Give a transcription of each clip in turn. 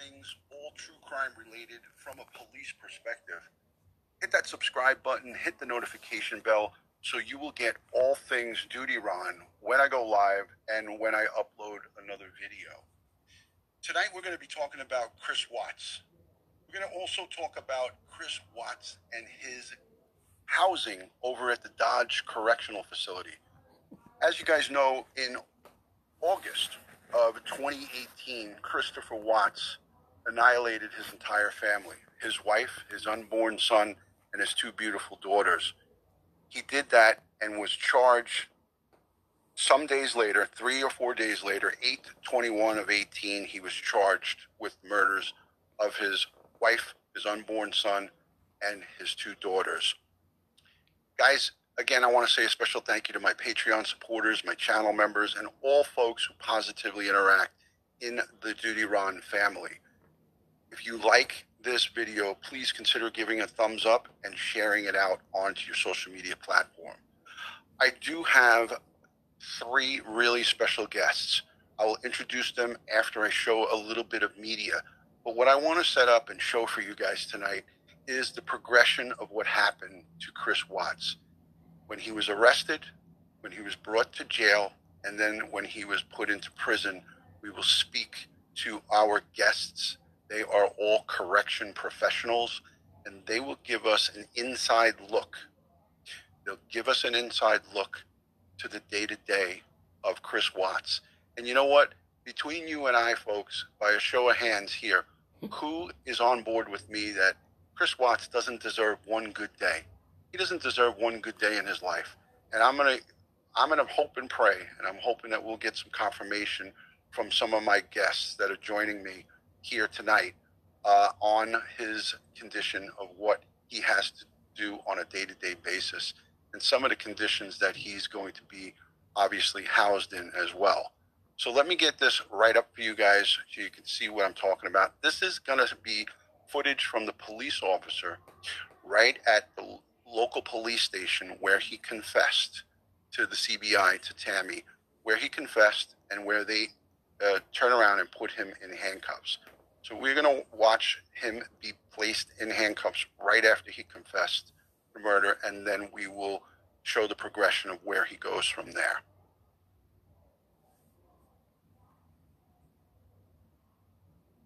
things, all true crime related from a police perspective. Hit that subscribe button, hit the notification bell so you will get all things Duty Ron when I go live and when I upload another video. Tonight we're going to be talking about Chris Watts. We're going to also talk about Chris Watts and his housing over at the Dodge Correctional Facility. As you guys know, in August of 2018, Christopher Watts annihilated his entire family his wife, his unborn son, and his two beautiful daughters. He did that and was charged some days later, three or four days later, 8 21 of 18, he was charged with murders of his wife, his unborn son, and his two daughters. Guys, again, I want to say a special thank you to my Patreon supporters, my channel members, and all folks who positively interact in the Duty Ron family. If you like this video, please consider giving a thumbs up and sharing it out onto your social media platform. I do have three really special guests. I will introduce them after I show a little bit of media. But what I want to set up and show for you guys tonight is the progression of what happened to Chris Watts when he was arrested, when he was brought to jail, and then when he was put into prison. We will speak to our guests. They are all correction professionals, and they will give us an inside look. They'll give us an inside look to the day to day of Chris Watts. And you know what? Between you and I, folks, by a show of hands here, who is on board with me that Chris Watts doesn't deserve one good day? he doesn't deserve one good day in his life. And I'm gonna I'm gonna hope and pray, and I'm hoping that we'll get some confirmation from some of my guests that are joining me here tonight uh, on his condition of what he has to do on a day-to-day basis, and some of the conditions that he's going to be obviously housed in as well. So let me get this right up for you guys so you can see what I'm talking about. This is going to be footage from the police officer right at the local police station where he confessed to the CBI, to Tammy, where he confessed and where they uh, turn around and put him in handcuffs. So we're going to watch him be placed in handcuffs right after he confessed the murder, and then we will show the progression of where he goes from there.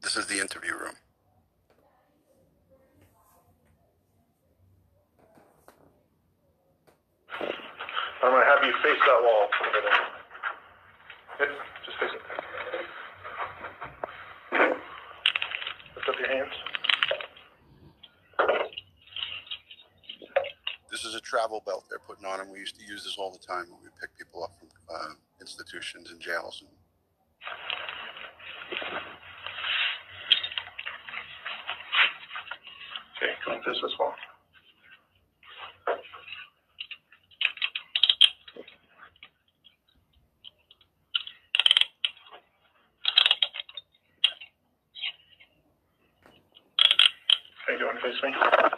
This is the interview room. I'm gonna have you face that wall. Yep, just face it. Lift up your hands. This is a travel belt they're putting on him. We used to use this all the time when we pick people up from uh, institutions and jails. And Okay, and this wall. How you doing? Face me.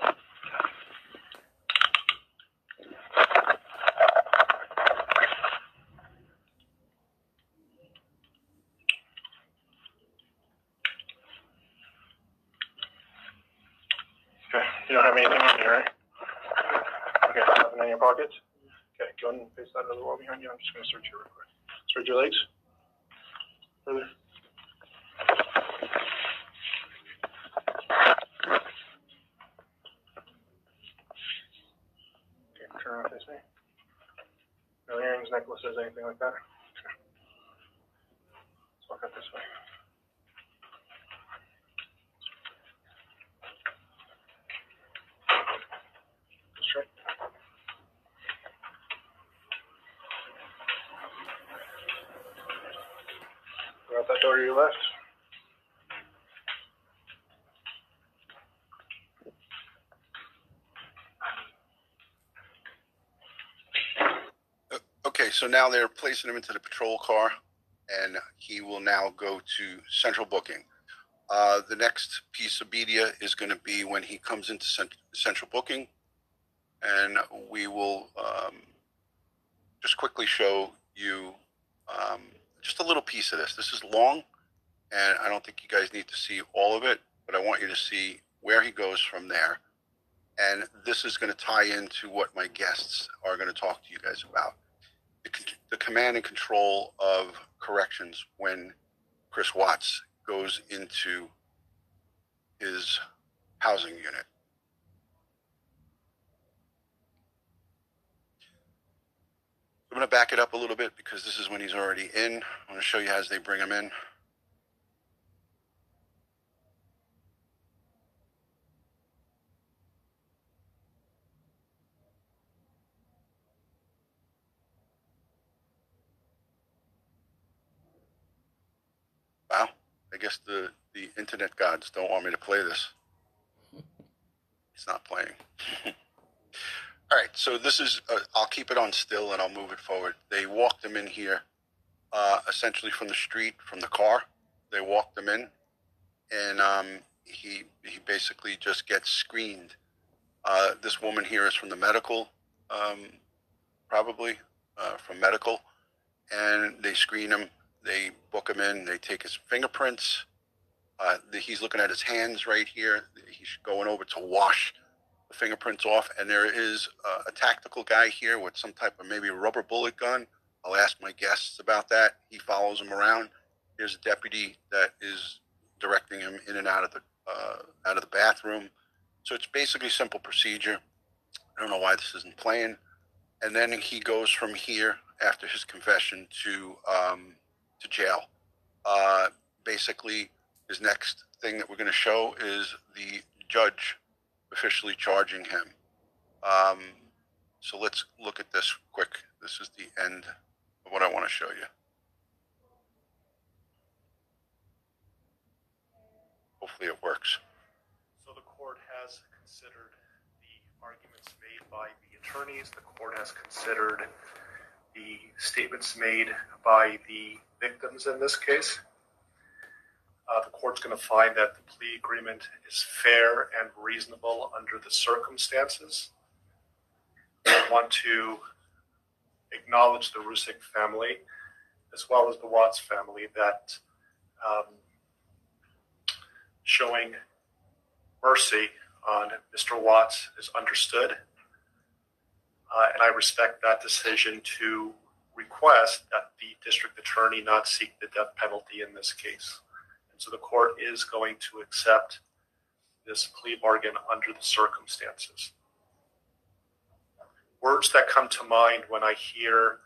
Okay, you don't have anything on you, right? Okay, nothing in your pockets? Okay, go ahead and face that other wall behind you. I'm just gonna search you real quick. Spread your legs. Further. Okay, turn around, face me. No earrings, necklaces, anything like that? Okay. Let's walk up this way. Straight. Go out that door to your left. Uh, okay, so now they're placing him into the patrol car, and he will now go to central booking. Uh, the next piece of media is going to be when he comes into cent- central booking, and we will um, just quickly show you um, just a little piece of this. This is long, and I don't think you guys need to see all of it, but I want you to see where he goes from there. And this is going to tie into what my guests are going to talk to you guys about. The, command and control of corrections when Chris Watts goes into his housing unit. I'm going to back it up a little bit because this is when he's already in. I'm going to show you as they bring him in. Wow, I guess the, the internet gods don't want me to play this. It's not playing. All right, so this is, uh, I'll keep it on still and I'll move it forward. They walked him in here uh, essentially from the street, from the car. They walked him in and um, he, he basically just gets screened. Uh, this woman here is from the medical, um, probably uh, from medical, and they screen him. They book him in. They take his fingerprints. Uh, he's looking at his hands right here. He's going over to wash the fingerprints off, and there is uh, a tactical guy here with some type of maybe a rubber bullet gun. I'll ask my guests about that. He follows him around. There's a deputy that is directing him in and out of the uh, out of the bathroom. So it's basically simple procedure. I don't know why this isn't playing. And then he goes from here after his confession to um, to jail. Uh, basically, his next thing that we're going to show is the judge officially charging him. Um, so let's look at this quick. This is the end of what I want to show you. Hopefully it works. So the court has considered the arguments made by the attorneys. The court has considered the statements made by the victims in this case. Uh, the court's going to find that the plea agreement is fair and reasonable under the circumstances. I want to acknowledge the Rzucek family as well as the Watts family that um, showing mercy on Mr. Watts is understood. Uh, and I respect that decision to request that the district attorney not seek the death penalty in this case. And so the court is going to accept this plea bargain under the circumstances. Words that come to mind when I hear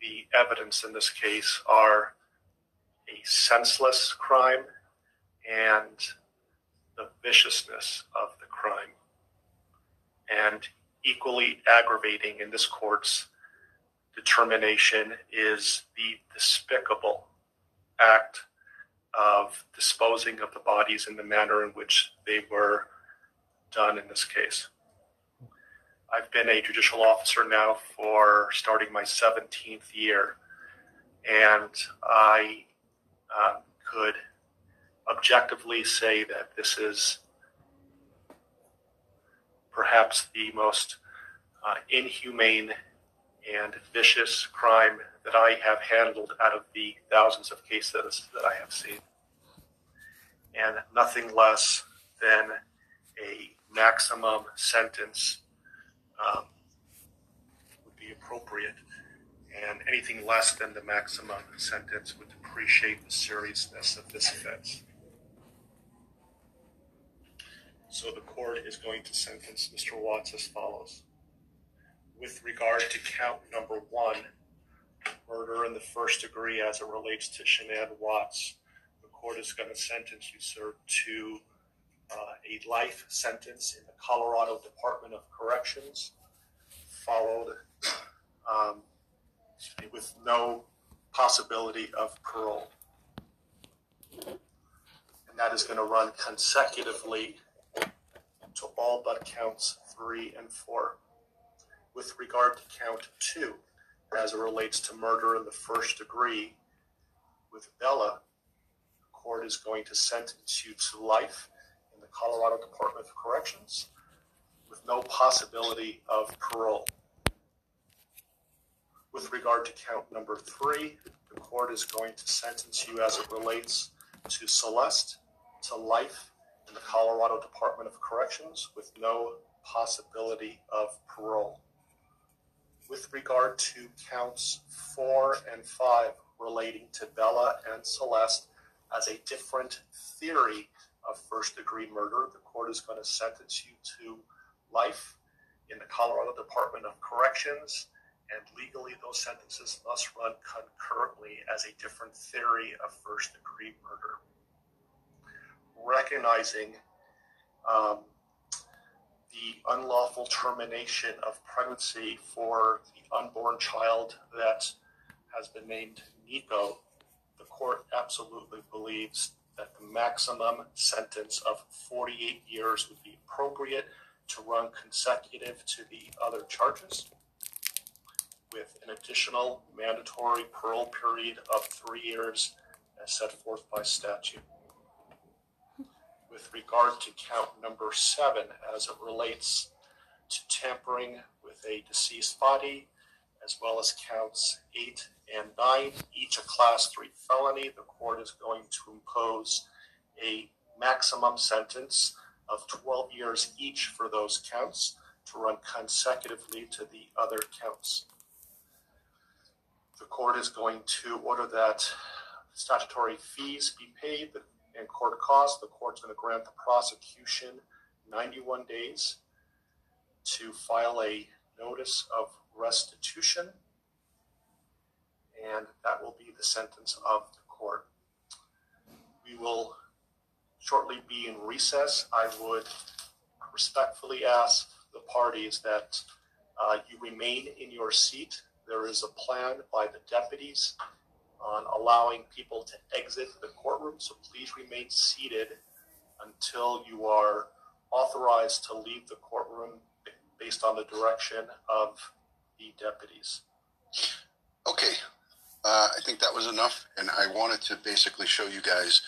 the evidence in this case are a senseless crime and the viciousness of the crime. And equally aggravating in this court's determination is the despicable act of disposing of the bodies in the manner in which they were done in this case. I've been a judicial officer now for starting my 17th year, and I uh, could objectively say that this is perhaps the most uh, inhumane and vicious crime that I have handled out of the thousands of cases that I have seen. And nothing less than a maximum sentence um, would be appropriate. And anything less than the maximum sentence would depreciate the seriousness of this offense. So the court is going to sentence Mr. Watts as follows. With regard to count number one, murder in the first degree as it relates to Shanann Watts, the court is going to sentence you, sir, to uh, a life sentence in the Colorado Department of Corrections, followed um, with no possibility of parole. And that is going to run consecutively to all but counts three and four. With regard to count two, as it relates to murder in the first degree, with Bella, the court is going to sentence you to life in the Colorado Department of Corrections with no possibility of parole. With regard to count number three, the court is going to sentence you as it relates to Celeste to life in the Colorado Department of Corrections with no possibility of parole. With regard to counts four and five relating to Bella and Celeste as a different theory of first degree murder, the court is going to sentence you to life in the Colorado Department of Corrections, and legally those sentences must run concurrently as a different theory of first degree murder. Recognizing um, the unlawful termination of pregnancy for the unborn child that has been named Nico, the court absolutely believes that the maximum sentence of 48 years would be appropriate to run consecutive to the other charges with an additional mandatory parole period of three years as set forth by statute. With regard to count number seven, as it relates to tampering with a deceased body, as well as counts eight and nine, each a class three felony, the court is going to impose a maximum sentence of 12 years each for those counts to run consecutively to the other counts. The court is going to order that statutory fees be paid and court costs. The court's going to grant the prosecution 91 days to file a notice of restitution, and that will be the sentence of the court. We will shortly be in recess. I would respectfully ask the parties that uh, you remain in your seat. There is a plan by the deputies on allowing people to exit the courtroom, so please remain seated until you are authorized to leave the courtroom based on the direction of the deputies. Okay, uh, I think that was enough, and I wanted to basically show you guys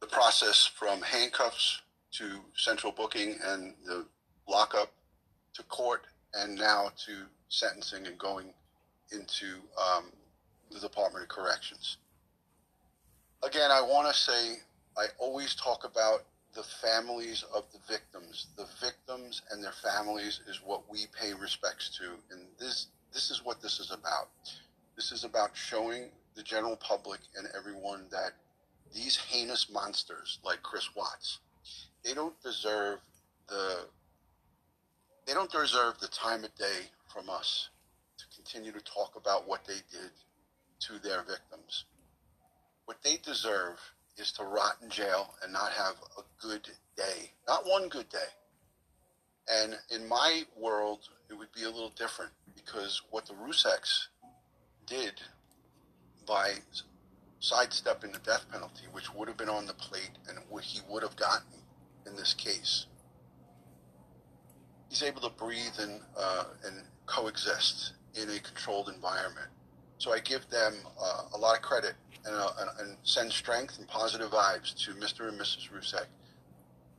the process from handcuffs to central booking and the lockup to court, and now to sentencing and going into um, the Department of Corrections. Again, I want to say I always talk about the families of the victims. The victims and their families is what we pay respects to, and this this is what this is about. This is about showing the general public and everyone that these heinous monsters like Chris Watts, they don't deserve the they don't deserve the time of day from us to continue to talk about what they did to their victims. What they deserve is to rot in jail and not have a good day. Not one good day. And in my world, it would be a little different because what the Rzuceks did by sidestepping the death penalty, which would have been on the plate and what he would have gotten in this case, he's able to breathe and, uh, and coexist in a controlled environment. So I give them uh, a lot of credit and, uh, and, send strength and positive vibes to Mr. and Mrs. Rzucek,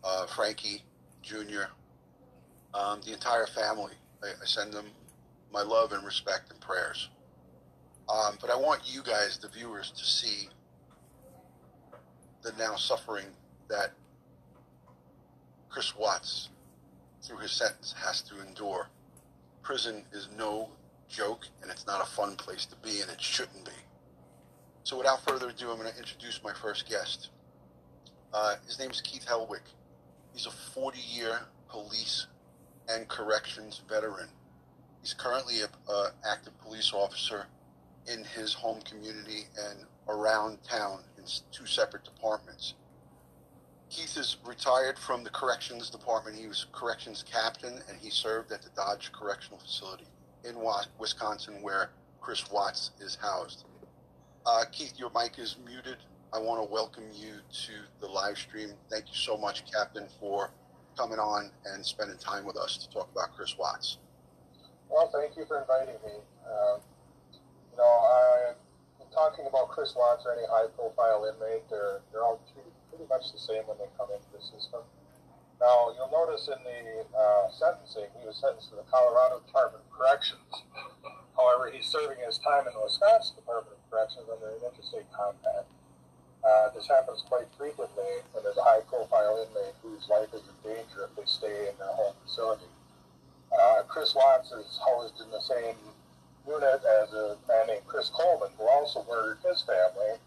uh, Frankie Jr., um, the entire family. I, I, send them my love and respect and prayers. Um, but I want you guys, the viewers, to see the now suffering that Chris Watts, through his sentence, has to endure. Prison is no joke, and it's not a fun place to be, and it shouldn't be. So, without further ado, I'm going to introduce my first guest. Uh, his name is Keith Helwig. He's a 40 year police and corrections veteran. He's currently an active police officer in his home community and around town in two separate departments. Keith is retired from the corrections department. He was corrections captain and he served at the Dodge Correctional Facility in Wisconsin where Chris Watts is housed. Uh, Keith, your mic is muted. I want to welcome you to the live stream. Thank you so much, Captain, for coming on and spending time with us to talk about Chris Watts. Well, thank you for inviting me. Uh, you know, I, talking about Chris Watts or any high-profile inmate, they're they're all treated pretty much the same when they come into the system. Now, you'll notice in the uh, sentencing, he was sentenced to the Colorado Department of Corrections. However, he's serving his time in the Wisconsin Department of corrections under an interstate compact. Uh, this happens quite frequently when there's a high-profile inmate whose life is in danger if they stay in their home facility. Uh, Chris Watts is housed in the same unit as a man named Chris Coleman, who also murdered his family.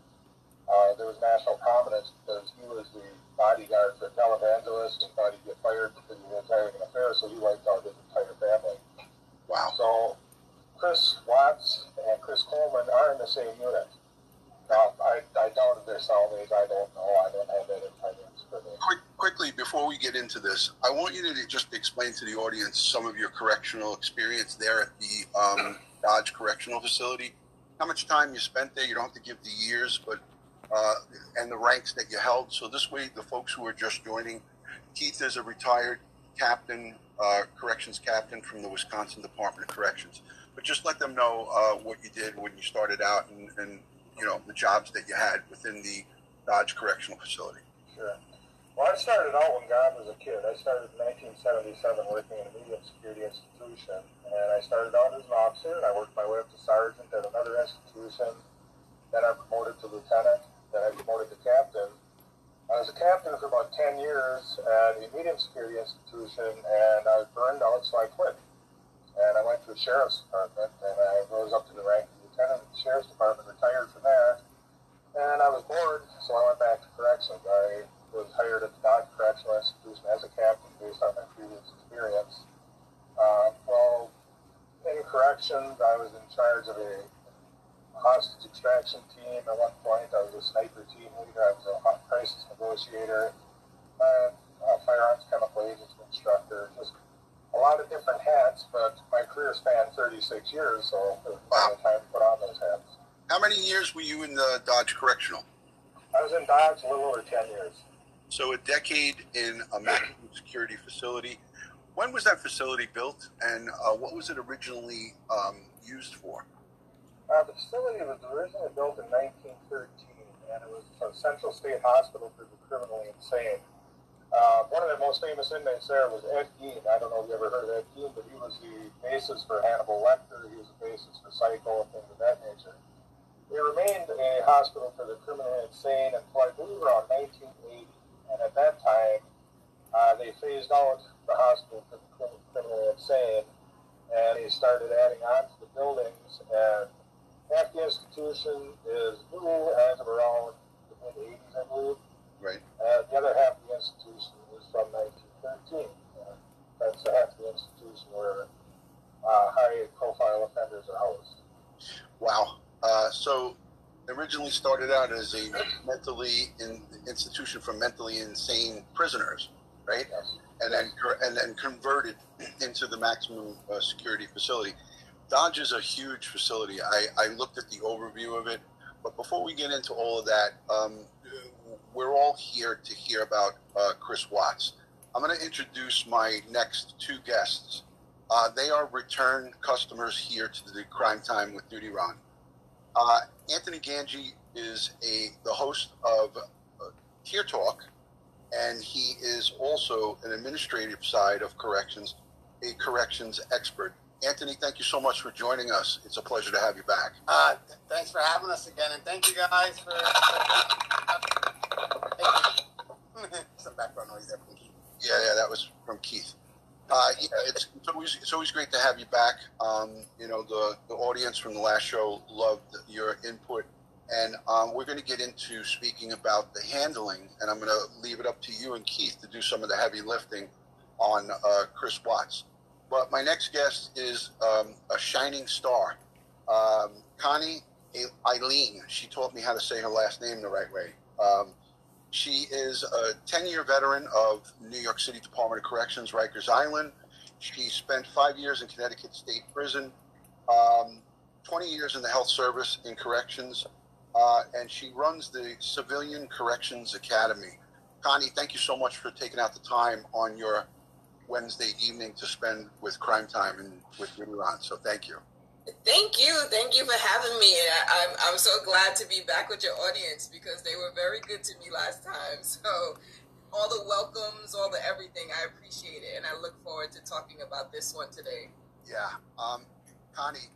Uh, there was national prominence because he was the bodyguard for a televangelist and thought he'd get fired because he was having an affair, so he wiped out his entire family. Wow. So Chris Watts and Chris Coleman are in the same unit. Now, I, I doubt if they're cellmates. I don't know. I don't have that intelligence for me. Quick, quickly, before we get into this, I want you to just explain to the audience some of your correctional experience there at the um, Dodge Correctional Facility. How much time you spent there? You don't have to give the years, but uh, and the ranks that you held. So this way, the folks who are just joining, Keith is a retired captain, uh, corrections captain from the Wisconsin Department of Corrections. But just let them know uh, what you did when you started out and, and you know the jobs that you had within the Dodge Correctional Facility. Sure. Well, I started out when God was a kid. I started in 1977 working in a medium security institution, and I started out as an officer, and I worked my way up to sergeant at another institution. Then I promoted to lieutenant. I promoted to captain. I was a captain for about 10 years at a medium security institution, and I was burned out, so I quit. And I went to the sheriff's department, and I rose up to the rank of lieutenant at the sheriff's department, retired from there. And I was bored, so I went back to corrections. I was hired at the Dodge Correctional Institution as a captain based on my previous experience. Uh, well, in corrections, I was in charge of a hostage extraction team. At one point, I was a sniper team leader. I was a crisis negotiator, uh, a firearms chemical agents instructor. Just a lot of different hats, but my career spanned 36 years, so it was Wow. time to put on those hats. How many years were you in the Dodge Correctional? I was in Dodge a little over 10 years. So a decade in a maximum security facility. When was that facility built, and uh, what was it originally um, used for? Uh, the facility was originally built in 1913, and it was a Central State Hospital for the criminally insane. Uh, one of the most famous inmates there was Ed Gein. I don't know if you ever heard of Ed Gein, but he was the basis for Hannibal Lecter. He was the basis for Psycho and things of that nature. It remained a hospital for the criminally insane until I believe around 1980, and at that time, uh, they phased out the hospital for the criminally insane, and they started adding on to the buildings, and half the institution is new as of around the mid 80s, I believe. Right. And the other half of the institution is from 1913. Uh, that's the half of the institution where uh, high profile offenders are housed. Wow. Uh, so originally started out as a mentally in, institution for mentally insane prisoners, right? Yes. And then and then converted into the maximum uh, security facility. Dodge is a huge facility. I, I looked at the overview of it, but before we get into all of that, um, we're all here to hear about uh, Chris Watts. I'm going to introduce my next two guests. Uh, they are return customers here to the Crime Time with Duty Ron. Uh, Anthony Gangi is a the host of uh, Tier Talk, and he is also an administrative side of corrections, a corrections expert. Anthony, thank you so much for joining us. It's a pleasure to have you back. Uh, th- thanks for having us again, and thank you guys for. Some background noise there from Keith. Yeah, yeah, that was from Keith. Uh, yeah, it's, it's always it's always great to have you back. Um, you know, the the audience from the last show loved your input, and um, we're going to get into speaking about the handling, and I'm going to leave it up to you and Keith to do some of the heavy lifting on uh, Chris Watts. But my next guest is um, a shining star, um, Connie Eileen. She taught me how to say her last name the right way. Um, she is a 10 year veteran of New York City Department of Corrections, Rikers Island. She spent five years in Connecticut State Prison, um, 20 years in the health service in corrections, uh, and she runs the Civilian Corrections Academy. Connie, thank you so much for taking out the time on your Wednesday evening to spend with Crime Time and with Ron. So thank you. Thank you. Thank you for having me. I, I'm, I'm so glad to be back with your audience because they were very good to me last time. So, all the welcomes, all the everything, I appreciate it. And I look forward to talking about this one today. Yeah. Um, Connie,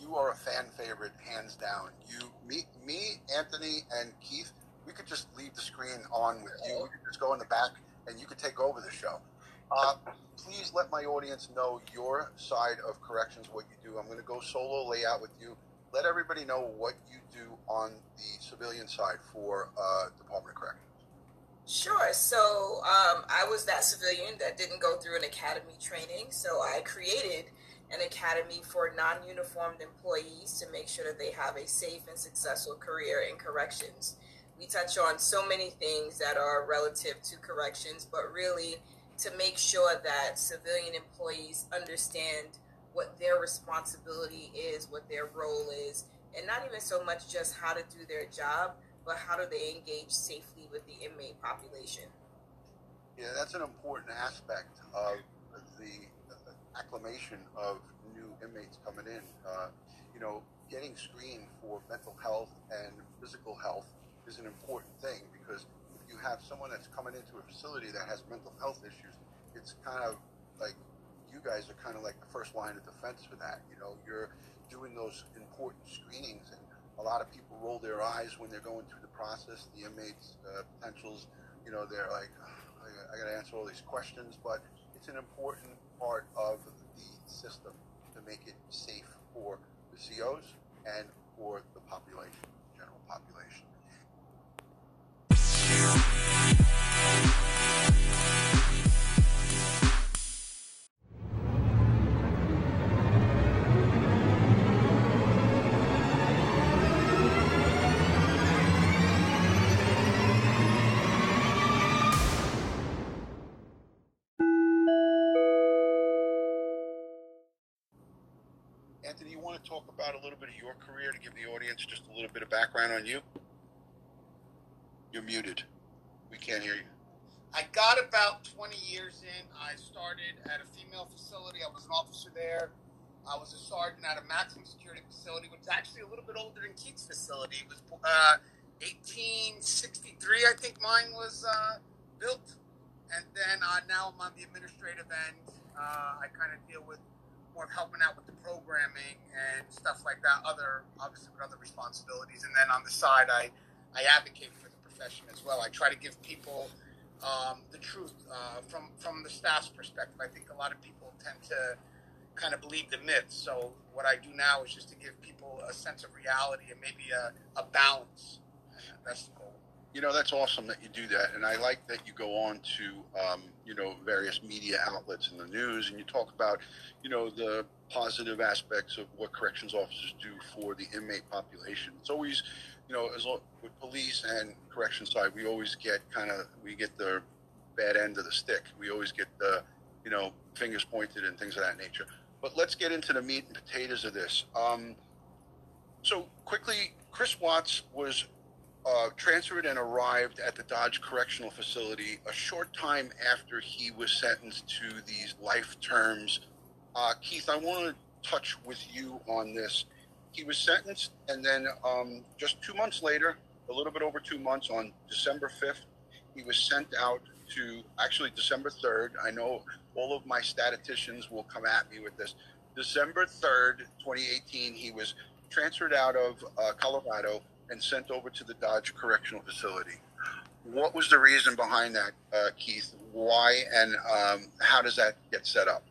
you are a fan favorite, hands down. You, me, me, Anthony, and Keith. We could just leave the screen on with you. We could just go in the back, and you could take over the show. Uh, please let my audience know your side of corrections, what you do. I'm going to go solo layout with you. Let everybody know what you do on the civilian side for uh, Department of Corrections. Sure. So um, I was that civilian that didn't go through an academy training. So I created an academy for non uniformed employees to make sure that they have a safe and successful career in corrections. We touch on so many things that are relative to corrections, but really to make sure that civilian employees understand what their responsibility is, what their role is, and not even so much just how to do their job, but how do they engage safely with the inmate population? Yeah, that's an important aspect of the acclimation of new inmates coming in. Uh, you know, getting screened for mental health and physical health is an important thing because you have someone that's coming into a facility that has mental health issues, it's kind of like you guys are kind of like the first line of defense for that. You know, you're doing those important screenings, and a lot of people roll their eyes when they're going through the process. The inmates, uh, potentials, you know, they're like, I, I got to answer all these questions, but it's an important part of the system to make it safe for the COs and for the population, general population. You want to talk about a little bit of your career to give the audience just a little bit of background on you? You're muted. We can't hear you. I got about 20 years in. I started at a female facility. I was an officer there. I was a sergeant at a maximum security facility, which is actually a little bit older than Keith's facility. It was uh, 1863, I think mine was uh, built. And then uh, now I'm on the administrative end. Uh, I kind of deal with of helping out with the programming and stuff like that. Other obviously with other responsibilities, and then on the side, I I advocate for the profession as well. I try to give people um, the truth uh, from from the staff's perspective. I think a lot of people tend to kind of believe the myths. So what I do now is just to give people a sense of reality and maybe a, a balance. That's the goal. You know, that's awesome that you do that, and I like that you go on to, um, you know, various media outlets in the news, and you talk about, you know, the positive aspects of what corrections officers do for the inmate population. It's always, you know, as lo- with police and correction side, we always get kind of we get the bad end of the stick. We always get the, you know, fingers pointed and things of that nature. But let's get into the meat and potatoes of this. Um, so quickly, Chris Watts was uh, transferred and arrived at the Dodge Correctional Facility a short time after he was sentenced to these life terms. Uh, Keith, I want to touch with you on this. He was sentenced, and then um, just two months later, a little bit over two months, on December 5th, he was sent out to actually December 3rd. I know all of my statisticians will come at me with this. December 3rd, 2018, he was transferred out of uh, Colorado and sent over to the Dodge Correctional Facility. What was the reason behind that, uh, Keith? Why and um, how does that get set up?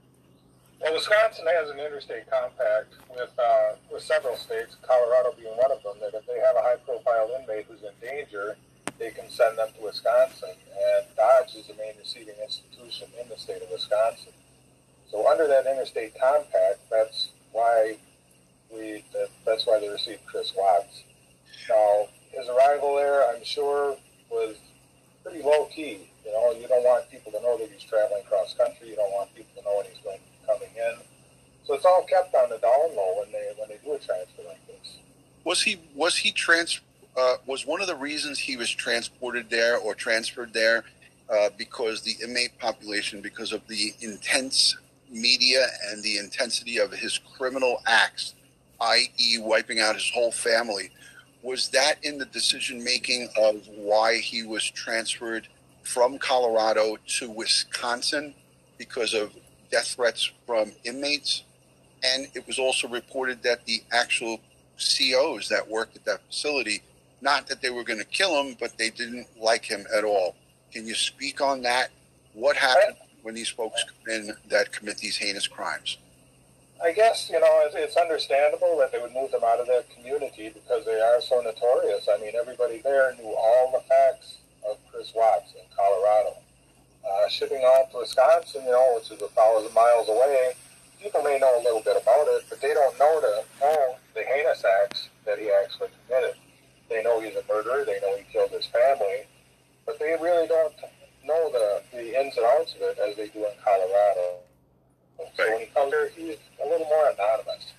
Well, Wisconsin has an interstate compact with uh, with several states, Colorado being one of them, that if they have a high-profile inmate who's in danger, they can send them to Wisconsin. And Dodge is the main receiving institution in the state of Wisconsin. So under that interstate compact, that's why we that, that's why they received Chris Watts. Now his arrival there, I'm sure, was pretty low key. You know, you don't want people to know that he's traveling cross country. You don't want people to know when he's going coming in. So it's all kept on the down low when they when they do a transfer like this. Was he was he trans uh, was one of the reasons he was transported there or transferred there uh, because the inmate population because of the intense media and the intensity of his criminal acts, i.e., wiping out his whole family. Was that in the decision making of why he was transferred from Colorado to Wisconsin because of death threats from inmates? And it was also reported that the actual COs that worked at that facility, not that they were going to kill him, but they didn't like him at all. Can you speak on that? What happened when these folks come in that commit these heinous crimes? I guess, you know, it's, it's understandable that they would move them out of their community because they are so notorious. I mean, everybody there knew all the facts of Chris Watts in Colorado. Uh, shipping off to Wisconsin, you know, which is a thousand miles away, people may know a little bit about it, but they don't know the know the heinous acts that he actually committed. They know he's a murderer. They know he killed his family, but they really don't know the, the ins and outs of it as they do in Colorado. So when he comes here, he's a little more anonymous.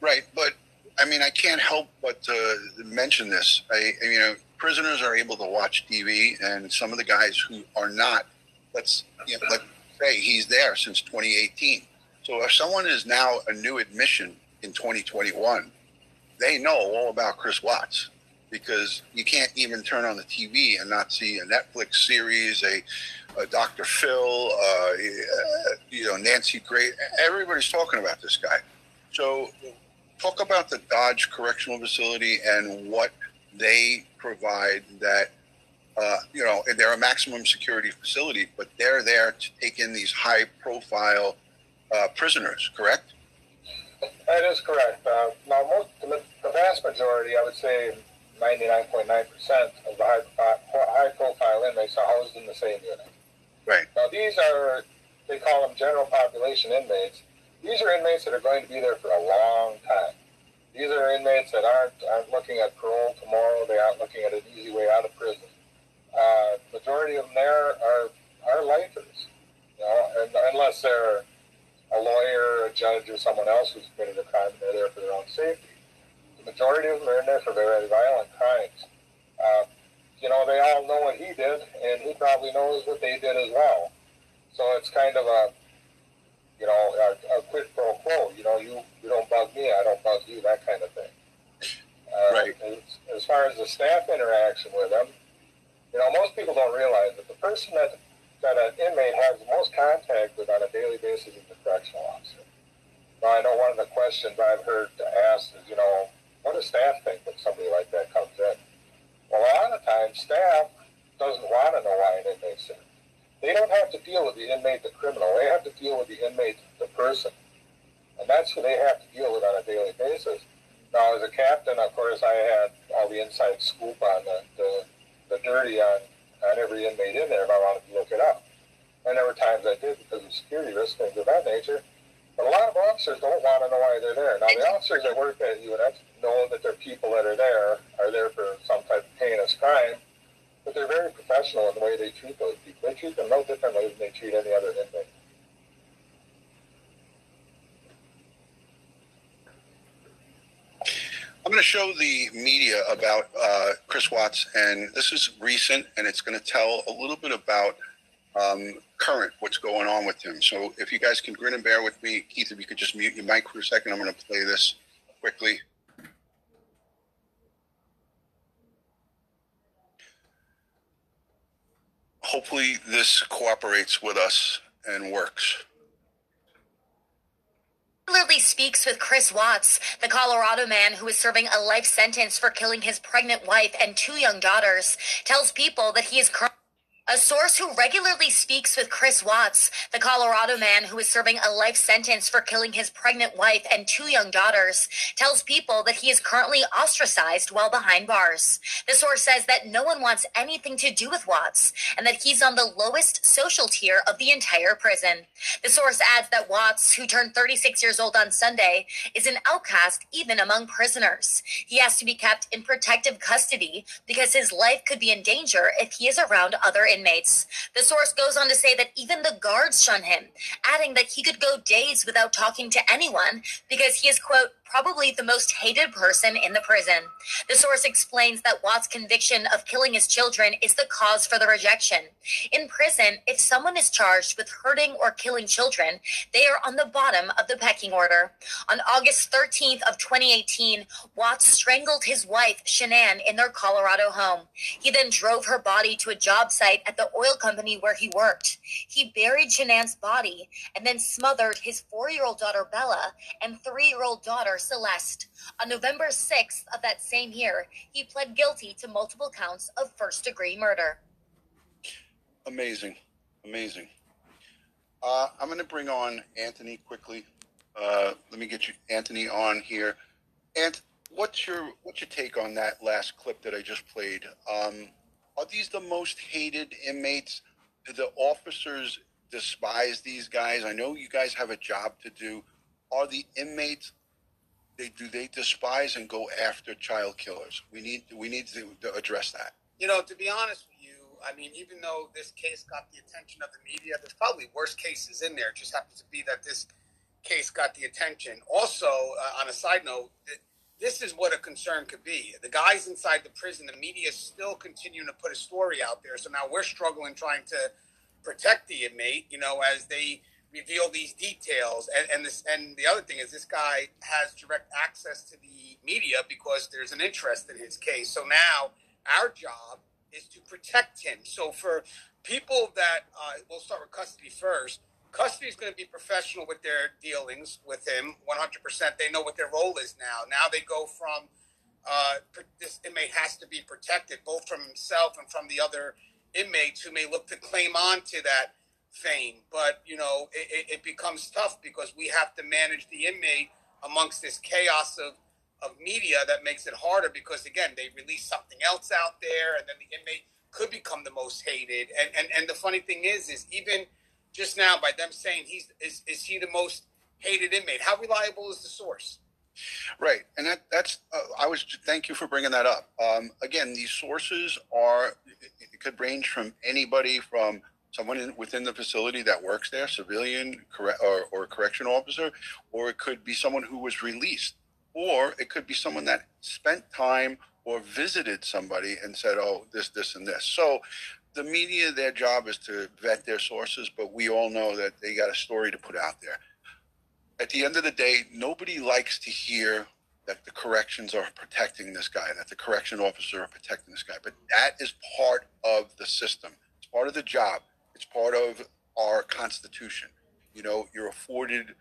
Right, but I mean, I can't help but to mention this. I, you uh, know, prisoners are able to watch TV, and some of the guys who are not, let's you know, let's say he's there since 2018. So if someone is now a new admission in 2021, they know all about Chris Watts because you can't even turn on the TV and not see a Netflix series, a, a Dr. Phil, uh, you know, Nancy Grace. Everybody's talking about this guy. So, talk about the Dodge Correctional Facility and what they provide that. Uh, you know, they're a maximum security facility, but they're there to take in these high profile uh, prisoners, correct? That is correct. Uh, now, most, the, the vast majority, I would say 99.9% of the high, high profile inmates are housed in the same unit. Right. Now, these are, they call them general population inmates. These are inmates that are going to be there for a long time. These are inmates that aren't, aren't looking at parole tomorrow. They aren't looking at an easy way out of prison. Uh, majority of them there are, are lifers, you know, and, unless they're a lawyer, a judge, or someone else who's committed a crime and they're there for their own safety The majority of them are in there for very violent crimes. Uh, you know, they all know what he did, and he probably knows what they did as well. So it's kind of a, you know, a, a quid pro quo. You know, you, you don't bug me, I don't bug you, that kind of thing. Uh, right. As, as far as the staff interaction with them, you know, most people don't realize that the person that that an inmate has the most contact with on a daily basis is the correctional officer. Now, I know one of the questions I've heard asked is, you know, what does staff think when somebody like that comes in? A lot of times, staff doesn't want to know why an inmate's in. They don't have to deal with the inmate, the criminal. They have to deal with the inmate, the person. And that's who they have to deal with on a daily basis. Now, as a captain, of course, I had all the inside scoop on the, the, the dirty on, on every inmate in there if I wanted to look it up. And there were times I did because of security risks, things of that nature. But a lot of officers don't want to know why they're there. Now, the officers that work at UNF know that their people that are there are there for some type of heinous crime, but they're very professional in the way they treat those people. They treat them no differently than they treat any other inmate. I'm going to show the media about uh, Chris Watts, and this is recent, and it's going to tell a little bit about um, current, what's going on with him. So if you guys can grin and bear with me, Keith, if you could just mute your mic for a second, I'm going to play this quickly. Hopefully, this cooperates with us and works regularly speaks with Chris Watts, the Colorado man who is serving a life sentence for killing his pregnant wife and two young daughters, tells people that he is currently a source who regularly speaks with Chris Watts, the Colorado man who is serving a life sentence for killing his pregnant wife and two young daughters, tells people that he is currently ostracized while behind bars. The source says that no one wants anything to do with Watts and that he's on the lowest social tier of the entire prison. The source adds that Watts, who turned 36 years old on Sunday, is an outcast even among prisoners. He has to be kept in protective custody because his life could be in danger if he is around other inmates. The source goes on to say that even the guards shun him, adding that he could go days without talking to anyone because he is, quote, probably the most hated person in the prison. The source explains that Watt's conviction of killing his children is the cause for the rejection. In prison, if someone is charged with hurting or killing children, they are on the bottom of the pecking order. On August 13th of 2018, Watts strangled his wife, Shanann, in their Colorado home. He then drove her body to a job site at the oil company where he worked. He buried Shanann's body and then smothered his four year old daughter Bella and three year Celeste. On November 6th of that same year, he pled guilty to multiple counts of first degree murder. Amazing, amazing. Uh, I'm going to bring on Anthony quickly. Uh, let me get you, Anthony, on here. And what's your what's your take on that last clip that I just played? Um, are these the most hated inmates? Do the officers despise these guys? I know you guys have a job to do. Are the inmates they do they despise and go after child killers? We need we need to, to address that. You know, to be honest with you, I mean, even though this case got the attention of the media, there's probably worse cases in there. It just happens to be that this case got the attention. Also, uh, on a side note, th- this is what a concern could be. The guys inside the prison, the media is still continuing to put a story out there. So now we're struggling trying to protect the inmate, you know, as they reveal these details. And, and this and the other thing is this guy has direct access to the media because there's an interest in his case. So now our job is to protect him. So for people that uh, we'll start with custody first. Custody is going to be professional with their dealings with him, 100%. They know what their role is now. Now they go from uh, this inmate has to be protected both from himself and from the other inmates who may look to claim on to that fame. But, you know, it, it becomes tough because we have to manage the inmate amongst this chaos of, of media that makes it harder because, again, they release something else out there and then the inmate could become the most hated. And, and, and the funny thing is, is even just now by them saying he's is, is he the most hated inmate, how reliable is the source? Right, and that, that's uh, I was. Thank you for bringing that up. Um, again, these sources are it could range from anybody from someone in, within the facility that works there, civilian corre- or, or correction officer, or it could be someone who was released, or it could be someone that spent time or visited somebody and said, "Oh, this, this, and this." So, the media, their job is to vet their sources, but we all know that they got a story to put out there. At the end of the day, nobody likes to hear that the corrections are protecting this guy, that the correction officer are protecting this guy. But that is part of the system. It's part of the job. It's part of our constitution. You know, you're afforded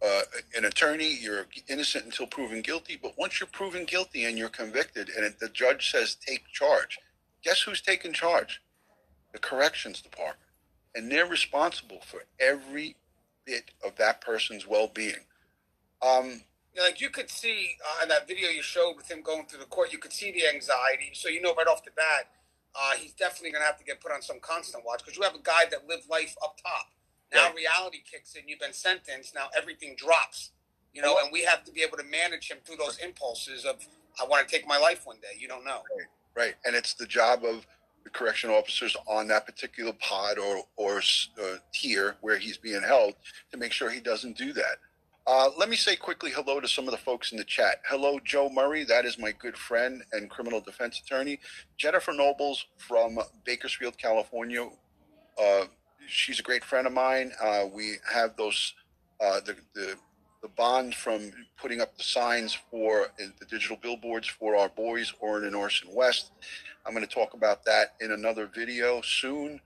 uh, an attorney. You're innocent until proven guilty. But once you're proven guilty and you're convicted, and the judge says take charge, guess who's taking charge? The corrections department, and they're responsible for every bit of that person's well-being. Um, like you could see uh, in that video you showed with him going through the court, you could see the anxiety. So you know right off the bat, uh, he's definitely going to have to get put on some constant watch because you have a guy that lived life up top. Now Right. reality kicks in. You've been sentenced. Now everything drops. You know, and we have to be able to manage him through those impulses of I want to take my life one day. You don't know. Right, and it's the job of the correction officers on that particular pod or or uh, tier where he's being held to make sure he doesn't do that. Uh, let me say quickly hello to some of the folks in the chat. Hello, Joe Murray. That is my good friend and criminal defense attorney. Jennifer Nobles from Bakersfield, California. Uh, she's a great friend of mine. Uh, we have those uh, the the the from putting up the signs for the digital billboards for our boys, Orrin and Orson West. I'm going to talk about that in another video soon.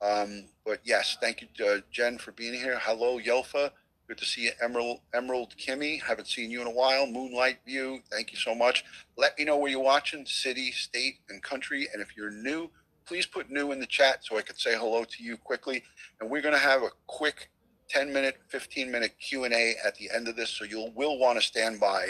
Um, but yes, thank you, uh, Jen, for being here. Hello, Yelfa. Good to see you, Emerald, Emerald Kimmy. Haven't seen you in a while. Moonlight View. Thank you so much. Let me know where you're watching, city, state, and country. And if you're new, please put new in the chat so I could say hello to you quickly. And we're going to have a quick 10 minute, 15 minute Q&A at the end of this. So you will will want to stand by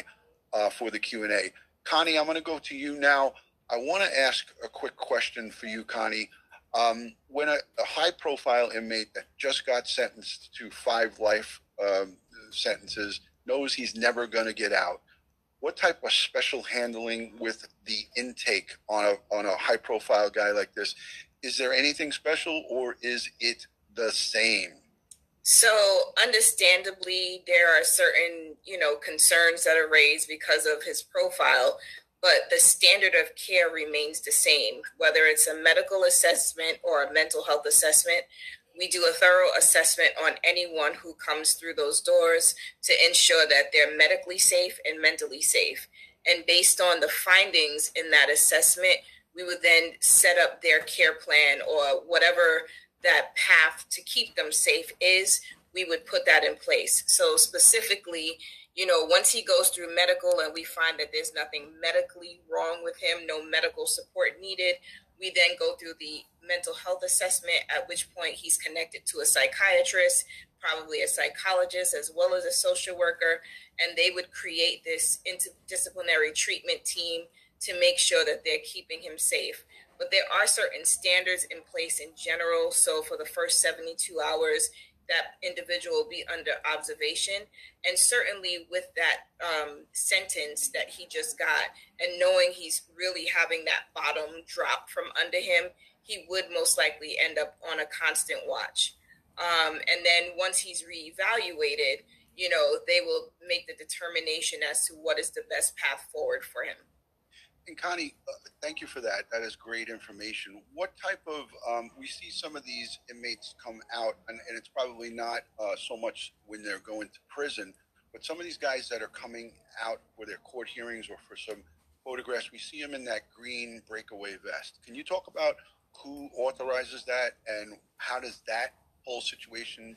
uh, for the Q&A. Connie, I'm going to go to you now. I want to ask a quick question for you, Connie. Um, when a, a high profile inmate that just got sentenced to five life um, sentences knows he's never going to get out, what type of special handling with the intake on a, on a high profile guy like this? Is there anything special or is it the same? So, understandably, there are certain, you know, concerns that are raised because of his profile, but the standard of care remains the same. Whether it's a medical assessment or a mental health assessment, we do a thorough assessment on anyone who comes through those doors to ensure that they're medically safe and mentally safe. And based on the findings in that assessment, we would then set up their care plan or whatever that path to keep them safe is. We would put that in place. So specifically, you know, once he goes through medical and we find that there's nothing medically wrong with him, no medical support needed, we then go through the mental health assessment, at which point he's connected to a psychiatrist, probably a psychologist, as well as a social worker, and they would create this interdisciplinary treatment team to make sure that they're keeping him safe. But there are certain standards in place in general. So for the first 72 hours, that individual be under observation. And certainly with that um, sentence that he just got, and knowing he's really having that bottom drop from under him, he would most likely end up on a constant watch. Um, and then once he's reevaluated, you know, they will make the determination as to what is the best path forward for him. And Connie, uh, thank you for that. That is great information. What type of, um, we see some of these inmates come out, and, and it's probably not uh, so much when they're going to prison, but some of these guys that are coming out for their court hearings or for some photographs, we see them in that green breakaway vest. Can you talk about who authorizes that and how does that whole situation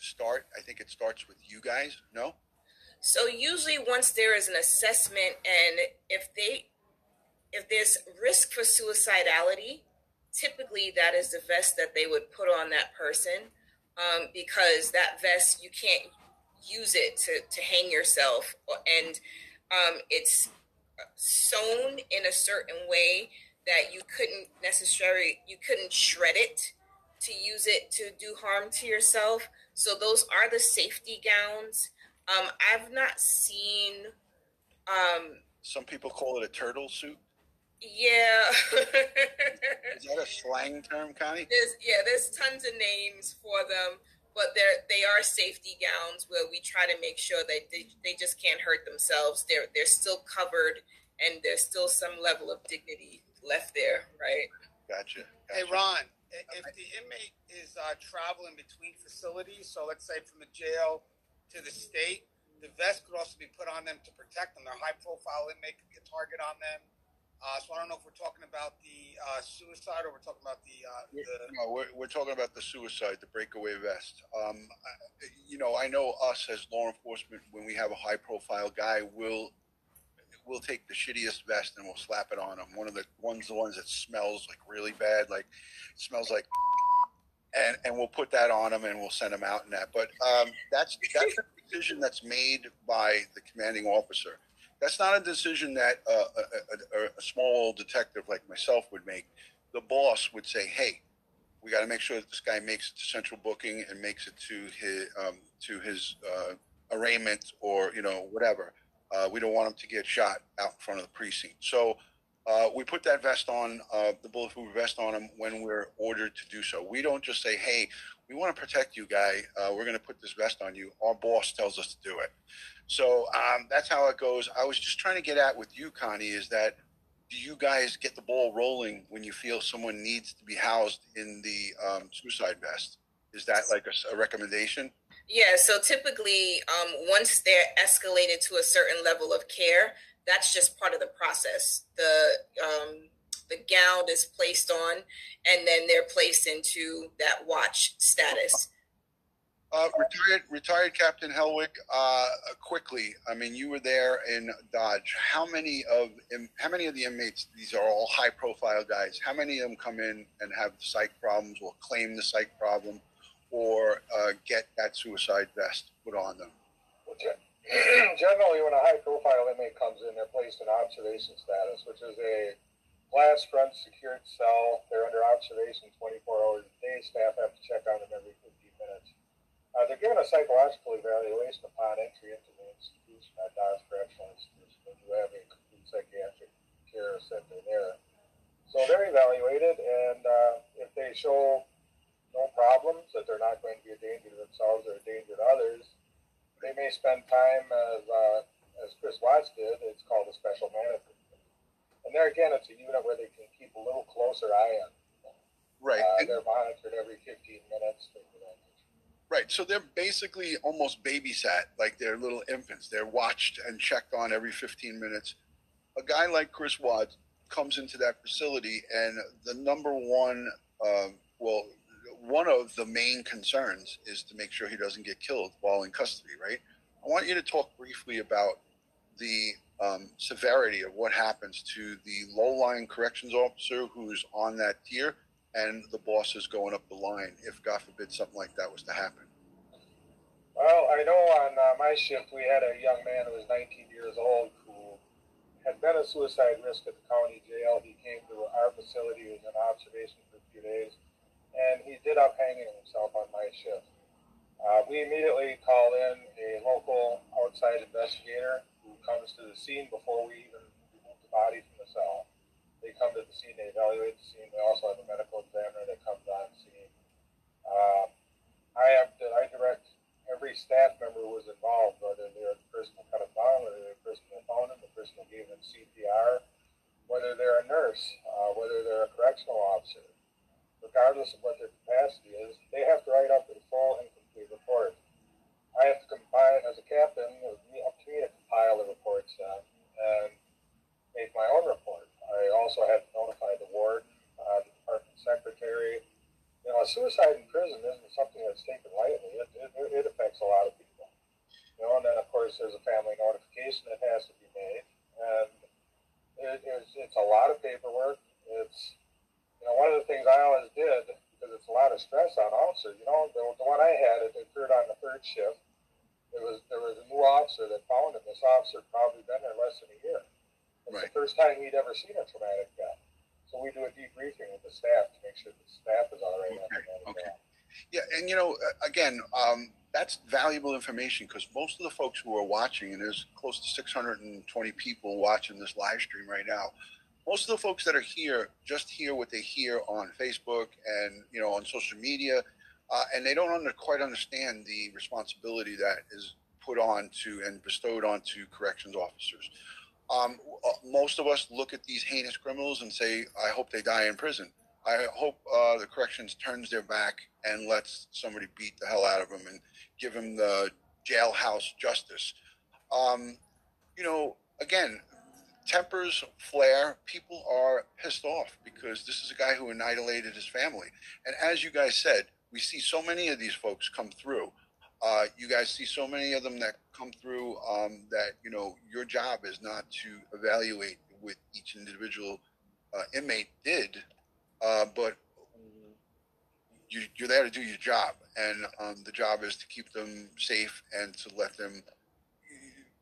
start? I think it starts with you guys, no? So usually once there is an assessment and if they if there's risk for suicidality, typically that is the vest that they would put on that person um, because that vest you can't use it to, to hang yourself and um, it's sewn in a certain way that you couldn't necessarily you couldn't shred it to use it to do harm to yourself. So those are the safety gowns. Um, i've not seen um, some people call it a turtle suit yeah. Is that a slang term, Connie? There's yeah, there's tons of names for them, but they're they are safety gowns where we try to make sure that they, they just can't hurt themselves. They're they're still covered and there's still some level of dignity left there, right? Gotcha. gotcha. Hey, Ron, if the inmate is uh, traveling between facilities, so let's say from the jail to the state, the vest could also be put on them to protect them. They're high profile inmate could be a target on them. Uh, so I don't know if we're talking about the uh, suicide or we're talking about the. Uh, the... No, we're, we're talking about the suicide, the breakaway vest. Um, you know, I know us as law enforcement, when we have a high profile guy, we'll we'll take the shittiest vest and we'll slap it on him. One of the ones, the ones that smells like really bad, like smells like, and and we'll put that on him and we'll send him out in that. But um, that's that's a decision that's made by the commanding officer that's not a decision that a, a, a, small detective like myself would make. The boss would say, "Hey, we got to make sure that this guy makes it to central booking and makes it to his um, to his uh, arraignment or you know whatever. Uh, we don't want him to get shot out in front of the precinct." So. Uh, we put that vest on, uh, the bulletproof vest on him when we're ordered to do so. We don't just say, "Hey, we want to protect you, guy. Uh, we're going to put this vest on you." Our boss tells us to do it. So um, that's how it goes. I was just trying to get at with you, Connie, is that do you guys get the ball rolling when you feel someone needs to be housed in the um, suicide vest? Is that like a, a recommendation? Yeah, so typically, um, once they're escalated to a certain level of care, that's just part of the process. The um, the gown is placed on, and then they're placed into that watch status. Uh, retired, retired Captain Helwick. Uh, quickly, I mean, you were there in Dodge. How many of how many of the inmates? These are all high-profile guys. How many of them come in and have psych problems, or claim the psych problem, or uh, get that suicide vest put on them? Generally, when a high-profile inmate comes in, they're placed in observation status, which is a glass front secured cell. They're under observation 24 hours a day. Staff have to check on them every 15 minutes. Uh, they're given a psychological evaluation upon entry into the institution at Dodge Correctional Institution. They do have a complete psychiatric care center there. So they're evaluated, and uh, if they show no problems, that they're not going to be a danger to themselves or a danger to others, they may spend time as uh, as Chris Watts did. It's called a special management. And there again, it's a unit where they can keep a little closer eye on. Right. Uh, they're monitored every 15 minutes. Right. So they're basically almost babysat, like they're little infants. They're watched and checked on every 15 minutes. A guy like Chris Watts, comes into that facility, and the number one, uh, well, one of the main concerns is to make sure he doesn't get killed while in custody, right? I want you to talk briefly about the um, severity of what happens to the low-lying corrections officer who's on that tier and the boss is going up the line if, God forbid, something like that was to happen. Well, I know on uh, my shift we had a young man who was 19 years old who had been a suicide risk at the county jail. He came to our facility, was in observation for a few days, and he did up hanging himself on my shift. Uh, we immediately called in a local outside investigator comes to the scene before we even remove the body from the cell. They come to the scene, they evaluate the scene. We also have a medical examiner that comes on scene. Uh, I have to, I direct every staff member who was involved, whether they're the person who cut him down, whether they're the person who found him, the person who gave CPR, whether they're a nurse, uh, whether they're a correctional officer, regardless of what their capacity is, they have to write up a full and complete report. I have to compile, as a captain, it was up to me to compile the reports uh, and make my own report. I also have to notify the ward, uh, the department secretary, you know, a suicide in prison isn't something that's taken lightly. It, it, it affects a lot of people. You know, and then of course there's a family notification that has to be made, and it, it's, it's a lot of paperwork. It's you know one of the things I always did a lot of stress on officers. You know, the, the one I had it occurred on the third shift. There was there was a new officer that found him. This officer probably been there less than a year. It's Right. the first time he'd ever seen a traumatic death. So we do a debriefing with the staff to make sure the staff is all right. that Okay. Yeah, and you know, again, um, that's valuable information because most of the folks who are watching, and there's close to 620 people watching this live stream right now. Most of the folks that are here just hear what they hear on Facebook and you know on social media, uh, and they don't under, quite understand the responsibility that is put on to and bestowed onto corrections officers. Um, uh, most of us look at these heinous criminals and say, "I hope they die in prison." I hope uh, the corrections turns their back and lets somebody beat the hell out of them and give them the jailhouse justice. Um, you know, again, tempers flare. People are pissed off because this is a guy who annihilated his family. And as you guys said, we see so many of these folks come through. Uh, you guys see so many of them that come through um, that, you know, your job is not to evaluate what each individual uh, inmate did, uh, but you, you're there to do your job. And um, the job is to keep them safe and to let them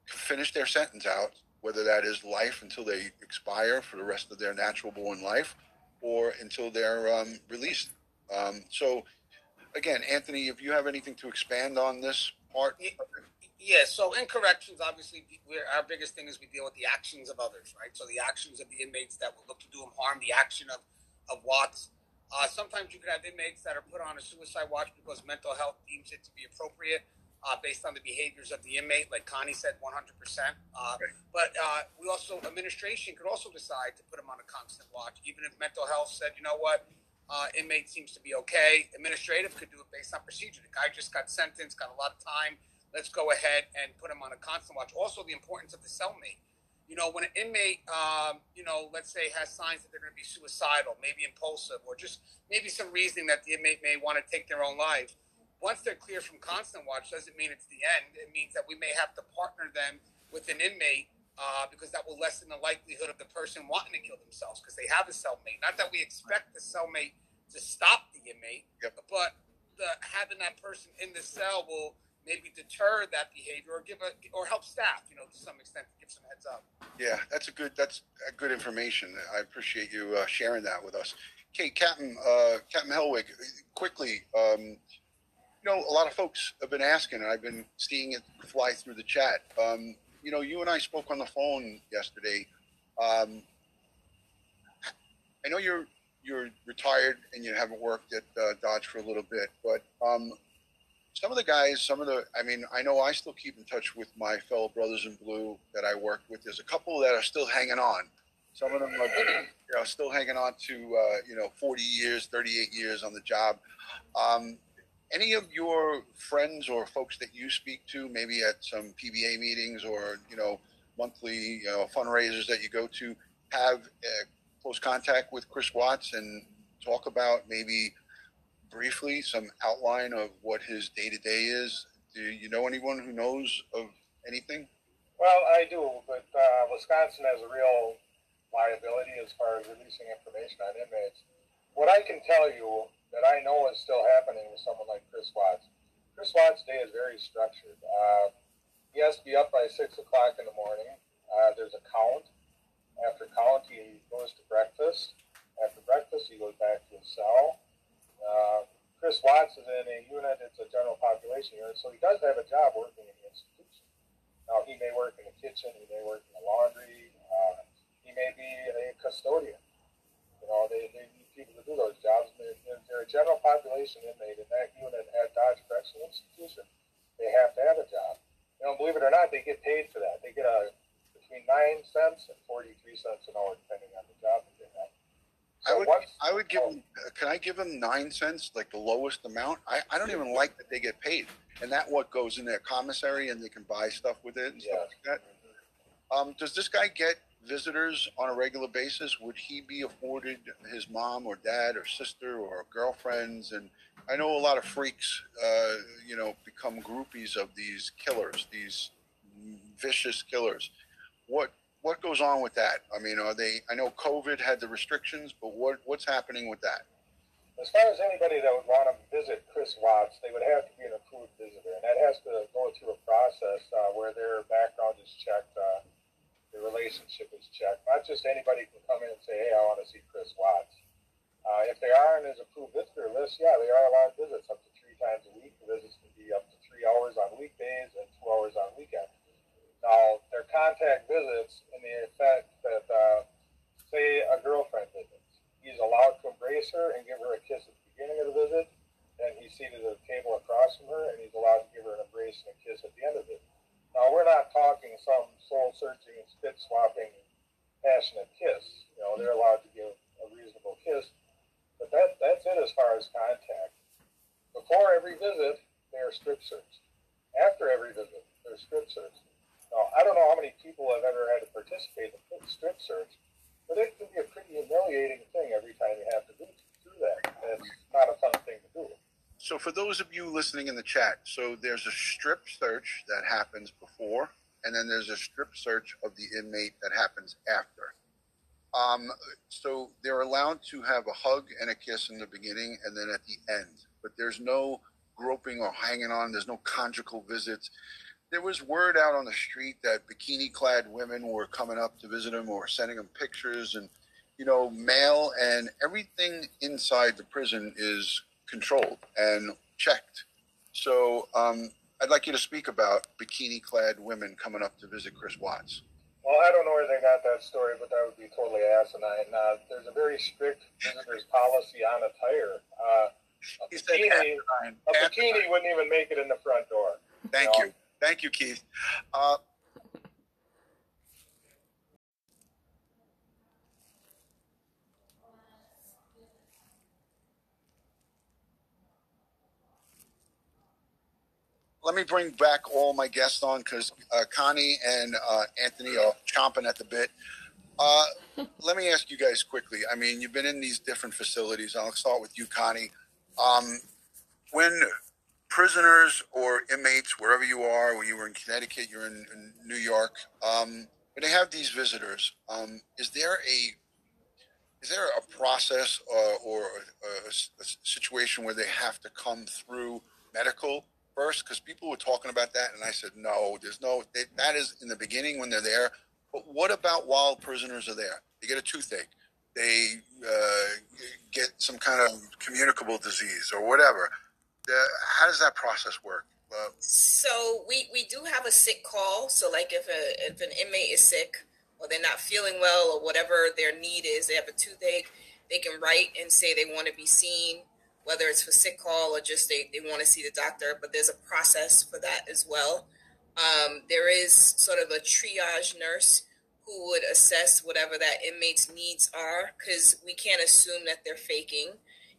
finish their sentence out, whether that is life until they expire for the rest of their natural born life or until they're um, released. Um, so, again, Anthony, if you have anything to expand on this part, Yeah, so in corrections, obviously, our biggest thing is we deal with the actions of others, right? So the actions of the inmates that will look to do them harm, the action of, of Watts. Uh, sometimes you could have inmates that are put on a suicide watch because mental health deems it to be appropriate uh, based on the behaviors of the inmate, like Connie said, 100%. Uh, But uh, we also, administration could also decide to put them on a constant watch, even if mental health said, you know what, uh, inmate seems to be okay. Administrative could do it based on procedure. The guy just got sentenced, got a lot of time. Let's go ahead and put him on a constant watch. Also, the importance of the cellmate. You know, when an inmate, um, you know, let's say has signs that they're going to be suicidal, maybe impulsive, or just maybe some reasoning that the inmate may want to take their own life. Once they're clear from constant watch, doesn't mean it's the end. It means that we may have to partner them with an inmate uh, because that will lessen the likelihood of the person wanting to kill themselves because they have a cellmate. Not that we expect the cellmate to stop the inmate, Yep. but the, having that person in the cell will maybe deter that behavior or give a or help staff, you know, to some extent, to give some heads up. Yeah, that's a good that's a good information. I appreciate you uh, sharing that with us. Okay, Captain uh, Captain Helwig, quickly. Um, know, a lot of folks have been asking, and I've been seeing it fly through the chat. Um, you know, you and I spoke on the phone yesterday. Um, I know you're you're retired and you haven't worked at uh, Dodge for a little bit, but um, some of the guys, some of the, I mean, I know I still keep in touch with my fellow brothers in blue that I worked with. There's a couple that are still hanging on. Some of them are you know, still hanging on to, uh, you know, 40 years, 38 years on the job. Um, any of your friends or folks that you speak to, maybe at some PBA meetings or, you know, monthly you know, fundraisers that you go to, have uh, close contact with Chris Watts and talk about maybe briefly some outline of what his day to day is? Do you know anyone who knows of anything? Well, I do, but uh, Wisconsin has a real liability as far as releasing information on inmates. What I can tell you that I know is still happening with someone like Chris Watts. Chris Watts' day is very structured. Uh, he has to be up by six o'clock in the morning. Uh, there's a count. After count, he goes to breakfast. After breakfast, he goes back to his cell. Uh, Chris Watts is in a unit, it's a general population unit, so he does have a job working in the institution. Now, he may work in the kitchen, he may work in the laundry, uh, he may be a custodian. You know, they, they people to do those jobs. They're, they're a general population inmate in that unit at Dodge Correctional Institution. They have to have a job. You know, believe it or not, they get paid for that. They get a between nine cents and forty-three cents an hour, depending on the job that they have. I would, once- I would give them, can I give them nine cents, like the lowest amount? I, I don't even like that they get paid. And that what goes in their commissary and they can buy stuff with it and stuff like that? Um, does this guy get visitors on a regular basis? Would he be afforded his mom or dad or sister or girlfriends? And I know a lot of freaks, uh, you know, become groupies of these killers, these vicious killers. What what goes on with that? I mean, are they? I know COVID had the restrictions, but what what's happening with that? As far as anybody that would want to visit Chris Watts, they would have to be an approved visitor, and that has to go through a process uh, where their background is checked, uh, their relationship is checked. Not just anybody can come in and say, "Hey, I want to see Chris Watts." Uh, if they are on his approved visitor list, yeah, they are allowed visits up to three times a week. The visits can be up to three hours on weekdays and two hours on weekends. Now, their contact visits in the effect that, uh, say, a girlfriend visits, he's allowed to embrace her and give her a kiss at the beginning of the visit. Then he's seated at a table across from her, and he's allowed to give her an embrace and a kiss at the end of it. Now, we're not talking some soul searching, spit swapping, passionate kiss. You know, they're allowed to give a reasonable kiss, but that that's it as far as contact. Before every visit, they are strip searched. After every visit, they're strip searched. Now, I don't know how many people have ever had to participate in a strip search, but it can be a pretty humiliating thing every time you have to do, do that. It's not a fun thing to do. So, for those of you listening in the chat, so there's a strip search that happens before, and then there's a strip search of the inmate that happens after. Um, so they're allowed to have a hug and a kiss in the beginning, and then at the end. But there's no groping or hanging on. There's no conjugal visits. There was word out on the street that bikini-clad women were coming up to visit him or sending him pictures, and you know, mail and everything inside the prison is controlled and checked. So um, I'd like you to speak about bikini clad women coming up to visit Chris Watts. Well, I don't know where they got that story, but that would be totally asinine. Uh, there's a very strict visitors policy on attire. Uh, a bikini, asinine. a Asinine. bikini wouldn't even make it in the front door. Thank No. you. Thank you, Keith. Uh, let me bring back all my guests on because uh, Connie and uh, Anthony are chomping at the bit. Uh, let me ask you guys quickly. I mean, you've been in these different facilities. I'll start with you, Connie. Um, when prisoners or inmates, wherever you are, when you were in Connecticut, you're in, in New York, um, when they have these visitors, um, is there a is there a process uh, or a, a, a situation where they have to come through medical first? Because people were talking about that, and I said no. There's no they, that is in the beginning when they're there. But what about while prisoners are there? They get a toothache, they uh, get some kind of communicable disease or whatever. Uh, how does that process work? Uh, So we, we do have a sick call. So like if a if an inmate is sick or they're not feeling well or whatever their need is, they have a toothache, they can write and say they want to be seen, whether it's for sick call or just they, they want to see the doctor. But there's a process for that as well. Um, there is sort of a triage nurse who would assess whatever that inmate's needs are because we can't assume that they're faking.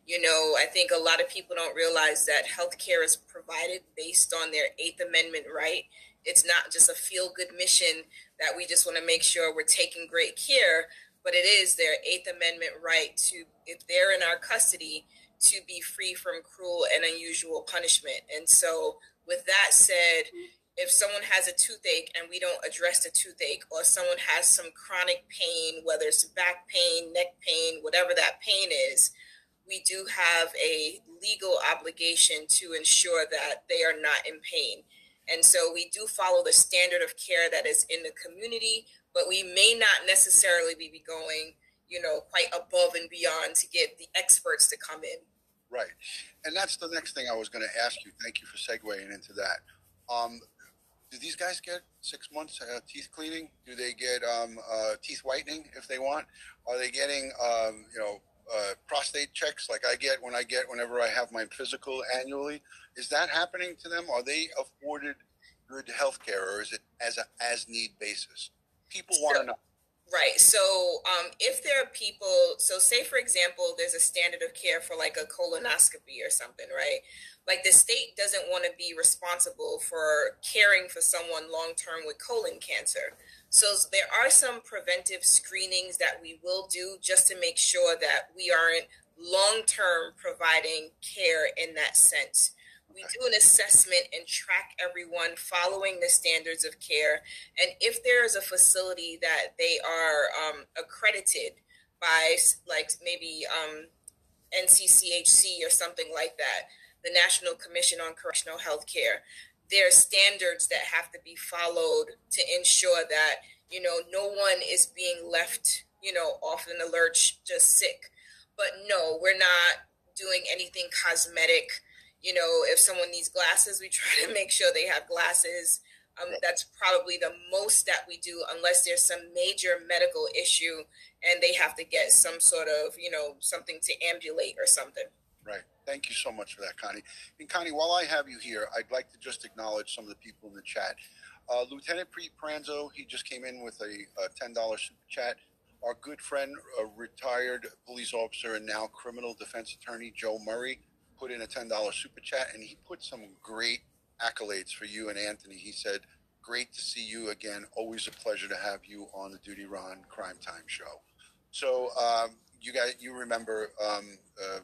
You know, I think a lot of people don't realize that healthcare is provided based on their Eighth Amendment right. It's not just a feel good mission that we just want to make sure we're taking great care, but it is their Eighth Amendment right to, if they're in our custody, to be free from cruel and unusual punishment. And so, with that said, if someone has a toothache and we don't address the toothache, or someone has some chronic pain, whether it's back pain, neck pain, whatever that pain is, we do have a legal obligation to ensure that they are not in pain. And so we do follow the standard of care that is in the community, but we may not necessarily be going, you know, quite above and beyond to get the experts to come in. Right. And that's the next thing I was going to ask you. Thank you for segueing into that. Um, do these guys get six months uh, teeth cleaning? Do they get um, uh, teeth whitening if they want? Are they getting, um, you know, uh, prostate checks like I get when I get whenever I have my physical annually? Is that happening to them? Are they afforded good health care or is it as a as need basis? People want to know. Right. So, um, if there are people, so say for example, there's a standard of care for like a colonoscopy or something, right? Like the state doesn't want to be responsible for caring for someone long term with colon cancer. So there are some preventive screenings that we will do just to make sure that we aren't long term providing care in that sense. We do an assessment and track everyone following the standards of care. And if there is a facility that they are um, accredited by, like maybe um, NCCHC or something like that, the National Commission on Correctional Health Care, there are standards that have to be followed to ensure that, you know, no one is being left, you know, off in the lurch just sick. But no, we're not doing anything cosmetic you know, if someone needs glasses, we try to make sure they have glasses. Um, that's probably the most that we do, unless there's some major medical issue and they have to get some sort of, you know, something to ambulate or something. Right. Thank you so much for that, Connie. And Connie, while I have you here, I'd like to just acknowledge some of the people in the chat. Uh, Lieutenant Pete Pranzo, he just came in with a, a $10 super chat. Our good friend, a retired police officer and now criminal defense attorney, Joe Murray, put in a $10 super chat and he put some great accolades for you and Anthony. He said, Great to see you again. Always a pleasure to have you on the Duty Ron Crime Time show. So, um, you guys, you remember um, uh,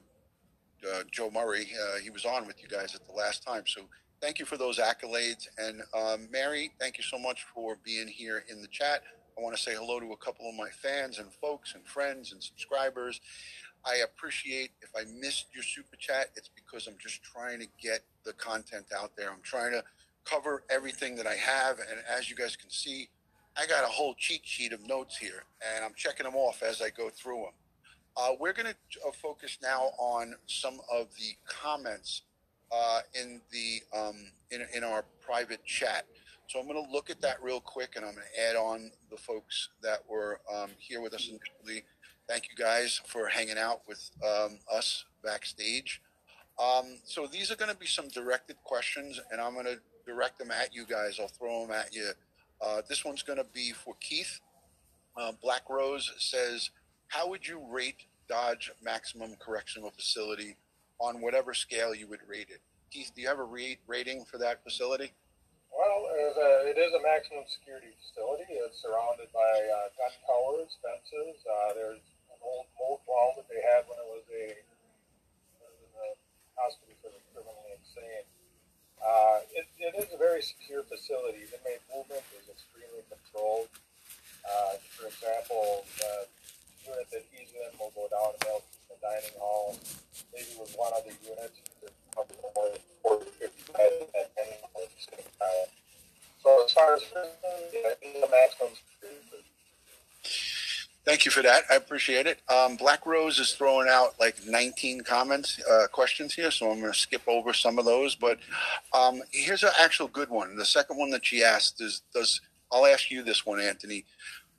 uh, Joe Murray? Uh, he was on with you guys at the last time. So, thank you for those accolades. And um, Mary, thank you so much for being here in the chat. I want to say hello to a couple of my fans and folks and friends and subscribers. I appreciate if I missed your super chat, it's because I'm just trying to get the content out there. I'm trying to cover everything that I have. And as you guys can see, I got a whole cheat sheet of notes here, and I'm checking them off as I go through them. Uh, we're going to uh, focus now on some of the comments uh, in the um, in, in our private chat. So I'm going to look at that real quick, and I'm going to add on the folks that were um, here with us initially Thank you guys for hanging out with um, us backstage. Um, so these are going to be some directed questions, and I'm going to direct them at you guys. I'll throw them at you. Uh, this one's going to be for Keith. Uh, Black Rose says, "How would you rate Dodge Maximum Correctional Facility on whatever scale you would rate it?" Keith, do you have a rating for that facility? Well, it is, a, it is a maximum security facility. It's surrounded by uh, gun towers, fences. Uh, there's old mold wall that they had when it was a, a hospital for the criminally insane. Uh, it, it is a very secure facility. Inmate movement is extremely controlled. Uh, for example, the unit that he's in will go down to the dining hall, maybe with one other unit, probably more than 40 50 beds at any time. So as far as yeah, the maximum security Thank you for that. I appreciate it. Um, Black Rose is throwing out like 19 comments, uh, questions here, so I'm going to skip over some of those. But um, here's an actual good one. The second one that she asked is, does I'll ask you this one, Anthony.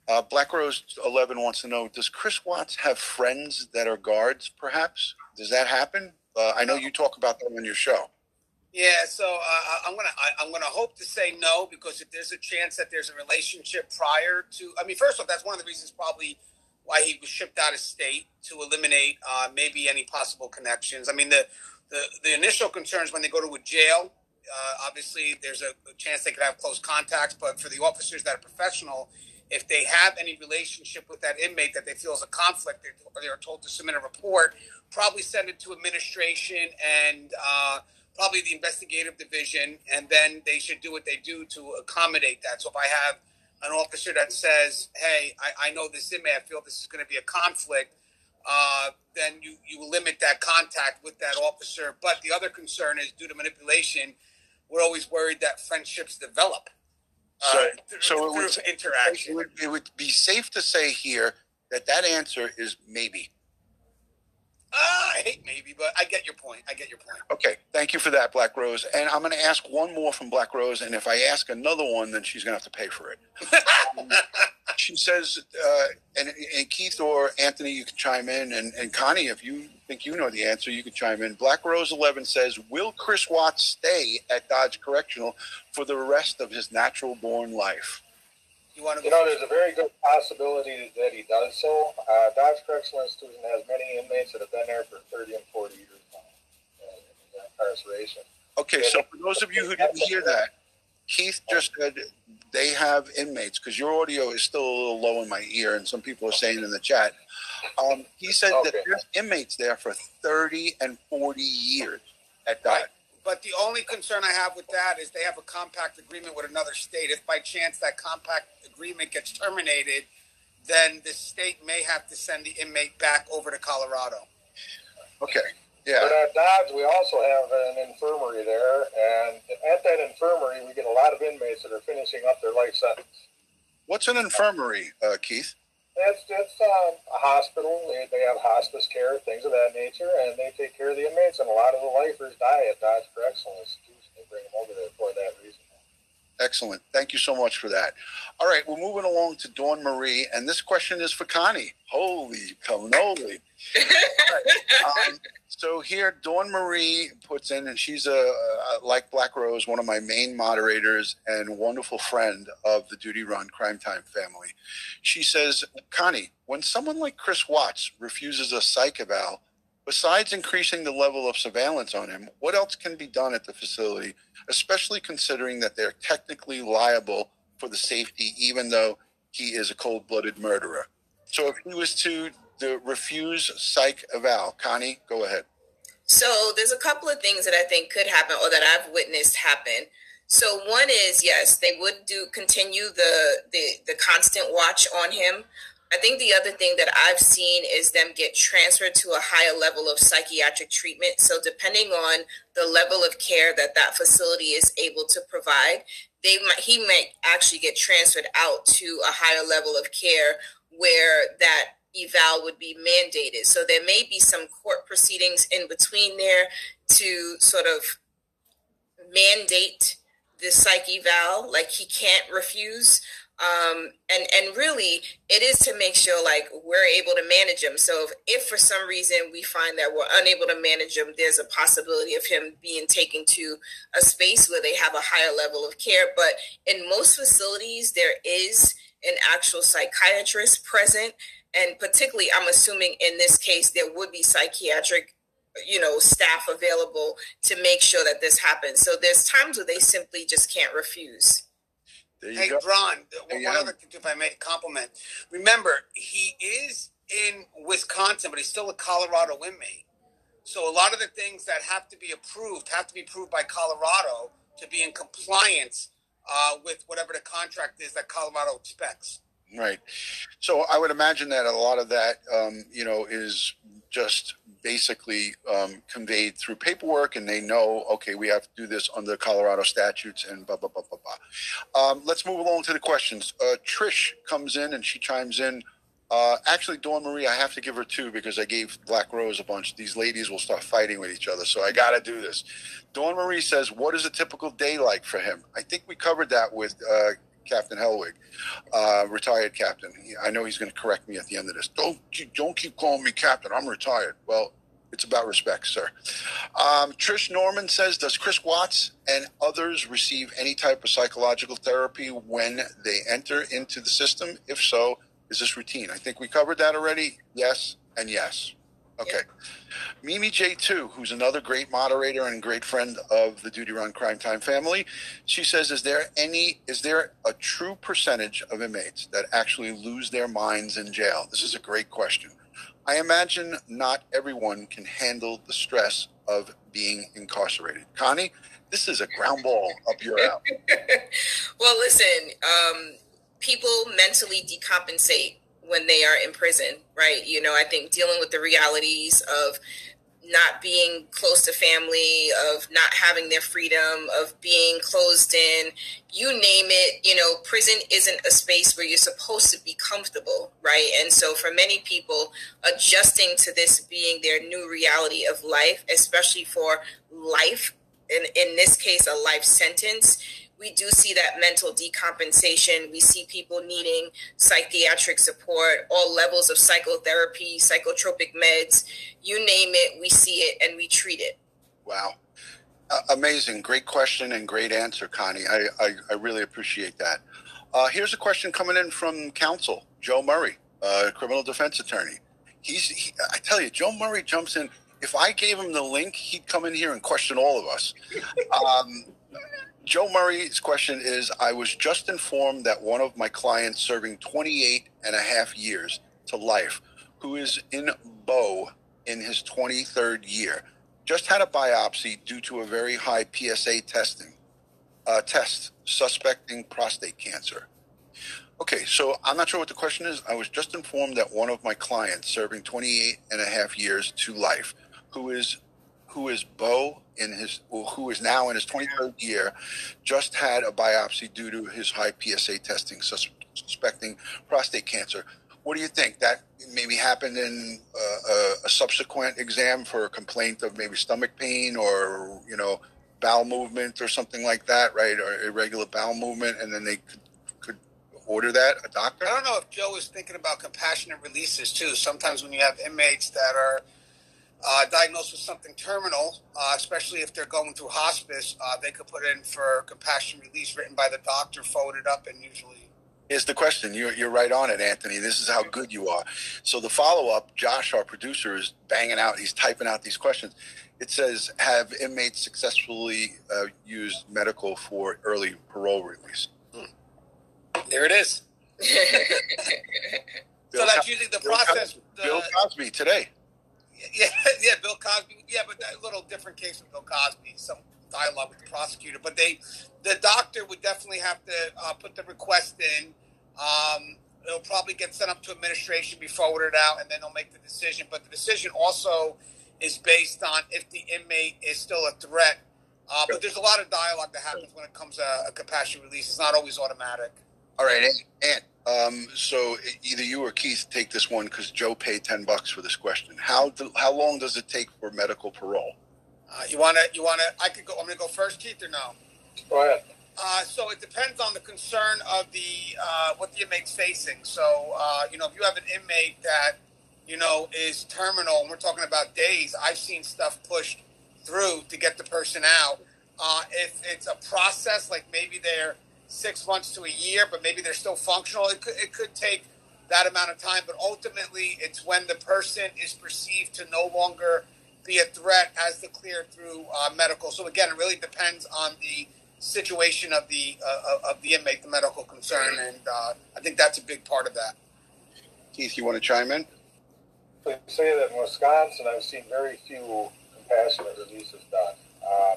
Uh, Black Rose 11 wants to know: Does Chris Watts have friends that are guards? Perhaps does that happen? Uh, I know you talk about that on your show. Yeah, so uh, I'm gonna I, am gonna hope to say no because if there's a chance that there's a relationship prior to, I mean, first off, that's one of the reasons probably why he was shipped out of state to eliminate uh, maybe any possible connections. I mean, the the, the initial concerns when they go to a jail, uh, obviously there's a, chance they could have close contacts, but for the officers that are professional, If they have any relationship with that inmate that they feel is a conflict, they, they are told to submit a report. Probably send it to administration and uh, probably the investigative division, and then they should do what they do to accommodate that. So if I have an officer that says, "Hey, I, I know this inmate. I feel this is going to be a conflict," uh, then you you limit that contact with that officer. But the other concern is due to manipulation. We're always worried that friendships develop. Uh, So- through, so it through would- interaction. It would, it would be safe to say here that that answer is maybe. Ah, I hate maybe, but I get your point. I get your point. Okay, thank you for that, Black Rose. And I'm going to ask one more from Black Rose, and if I ask another one, then she's going to have to pay for it. she says, uh, and, and Keith or Anthony, you can chime in, and, and Connie, if you think you know the answer, you can chime in. Black Rose 11 says, Will Chris Watts stay at Dodge Correctional for the rest of his natural born life? You want to You know, there's a very good possibility that he does so. Uh, Dodge Correctional Institution has many inmates that have been there for 30 and 40 years now uh, in incarceration. Okay, so for those of you who didn't hear that, Keith just said they have inmates because your audio is still a little low in my ear, and some people are saying in the chat. Um, he said that there's inmates there for 30 and 40 years at Dodge. Right. But the only concern I have with that is they have a compact agreement with another state. If by chance that compact agreement gets terminated, then the state may have to send the inmate back over to Colorado. Okay, Yeah. But at Dodge, we also have an infirmary there, and at that infirmary, we get a lot of inmates that are finishing up their life sentence. what's an infirmary, uh, Keith? It's, it's um, a hospital. They, they have hospice care, things of that nature, and they take care of the inmates. And a lot of the lifers die at Dodge Correctional Institution. They bring them over there for that reason. Excellent. Thank you so much for that. All right, we're moving along to Dawn Marie, and this question is for Connie. Holy cannoli. um, so here, Dawn Marie puts in, and she's a like Black Rose, one of my main moderators and wonderful friend of the Duty Ron Crime Time family. She says, Connie, when someone like Chris Watts refuses a psych eval, besides increasing the level of surveillance on him, what else can be done at the facility, especially considering that they're technically liable for the safety, even though he is a cold-blooded murderer? So if he was to the refuse psych eval, Connie, go ahead. So there's a couple of things that I think could happen or that I've witnessed happen. So one is yes, they would do continue the the the constant watch on him. I think the other thing that I've seen is them get transferred to a higher level of psychiatric treatment. So depending on the level of care that that facility is able to provide, they might he might actually get transferred out to a higher level of care where that eval would be mandated. So there may be some court proceedings in between there to sort of mandate the psych eval, like he can't refuse. Um, and and really, it is to make sure like we're able to manage him. So if, if for some reason we find that we're unable to manage him, there's a possibility of him being taken to a space where they have a higher level of care. But in most facilities, there is an actual psychiatrist present and particularly i'm assuming in this case there would be psychiatric you know staff available to make sure that this happens so there's times where they simply just can't refuse Hey, go. Ron, There one other thing, if I may compliment. Remember, he is in Wisconsin, but he's still a Colorado inmate. So a lot of the things that have to be approved have to be approved by Colorado to be in compliance uh, with whatever the contract is that Colorado expects. Right. So I would imagine that a lot of that, um, you know, is just basically um, conveyed through paperwork, and they know, okay, we have to do this under Colorado statutes, and blah blah blah blah blah. Um, let's move along to the questions. Uh, Trish comes in and she chimes in. Uh, actually, Dawn Marie, I have to give her two because I gave Black Rose a bunch. These ladies will start fighting with each other, so I got to do this. Dawn Marie says, "What is a typical day like for him?" I think we covered that with uh, Captain Helwig, uh, retired captain. He- I know he's going to correct me at the end of this. Don't keep, don't keep calling me captain. I'm retired. Well, it's about respect, sir. Um, Trish Norman says, "Does Chris Watts and others receive any type of psychological therapy when they enter into the system? If so, is this routine?" I think we covered that already. Yes and yes. Okay. Mimi J2, who's another great moderator and great friend of the Duty Ron Crime Time family, she says, "Is there any? Is there a true percentage of inmates that actually lose their minds in jail?" This is a great question. I imagine not everyone can handle the stress of being incarcerated. Connie, this is a ground ball up your alley. well, listen, um, people mentally decompensate when they are in prison, right? You know, I think dealing with the realities of not being close to family, of not having their freedom, of being closed in, you name it, you know, prison isn't a space where you're supposed to be comfortable, right? And so for many people, adjusting to this being their new reality of life, especially for life, in, in this case, a life sentence, we do see that mental decompensation. We see people needing psychiatric support, all levels of psychotherapy, psychotropic meds, you name it, we see it and we treat it. Wow. Uh, amazing. Great question and great answer, Connie. I, I, I really appreciate that. Uh, here's a question coming in from counsel, Joe Murray, uh, criminal defense attorney. He's, he, I tell you, Joe Murray jumps in. If I gave him the link, he'd come in here and question all of us. Um, Joe Murray's question is I was just informed that one of my clients serving 28 and a half years to life, who is in Bow in his 23rd year, just had a biopsy due to a very high PSA testing uh, test suspecting prostate cancer. Okay, so I'm not sure what the question is. I was just informed that one of my clients serving 28 and a half years to life, who is who is Bo in his who is now in his 23rd year, just had a biopsy due to his high PSA testing, suspecting prostate cancer. What do you think? That maybe happened in uh, a, a, subsequent exam for a complaint of maybe stomach pain or you know bowel movement or something like that, right? Or irregular bowel movement, and then they could, could order that a doctor. I don't know if Joe was thinking about compassionate releases too. Sometimes when you have inmates that are uh, diagnosed with something terminal, uh, especially if they're going through hospice, uh, they could put in for compassion release written by the doctor, forwarded up, and usually. Here's the question. You're, you're right on it, Anthony. This is how good you are. So the follow up, Josh, our producer, is banging out, he's typing out these questions. It says, Have inmates successfully uh, used medical for early parole release? Hmm. There it is. so that's usually the Bill process. Cosby, the, Bill Cosby today. Yeah, yeah, Bill Cosby. Yeah, but a little different case with Bill Cosby. Some dialogue with the prosecutor, but they, the doctor would definitely have to uh, put the request in. Um, it'll probably get sent up to administration, be forwarded out, and then they'll make the decision. But the decision also is based on if the inmate is still a threat. Uh, but there's a lot of dialogue that happens when it comes to a compassion release. It's not always automatic. All right, and, um, so either you or Keith take this one because Joe paid ten bucks for this question. How do, how long does it take for medical parole? Uh, you want to you want to? I could go. I'm going to go first, Keith, or no? Go ahead. Uh, so it depends on the concern of the uh, what the inmate's facing. So uh, you know, if you have an inmate that you know is terminal, and we're talking about days, I've seen stuff pushed through to get the person out. Uh, if it's a process, like maybe they're six months to a year, but maybe they're still functional. It could, it could take that amount of time, but ultimately, it's when the person is perceived to no longer be a threat as declared through uh, medical. So again, it really depends on the situation of the uh, of the inmate, the medical concern, and uh, I think that's a big part of that. Keith, you want to chime in? They say that in Wisconsin, I've seen very few compassionate releases done. Uh,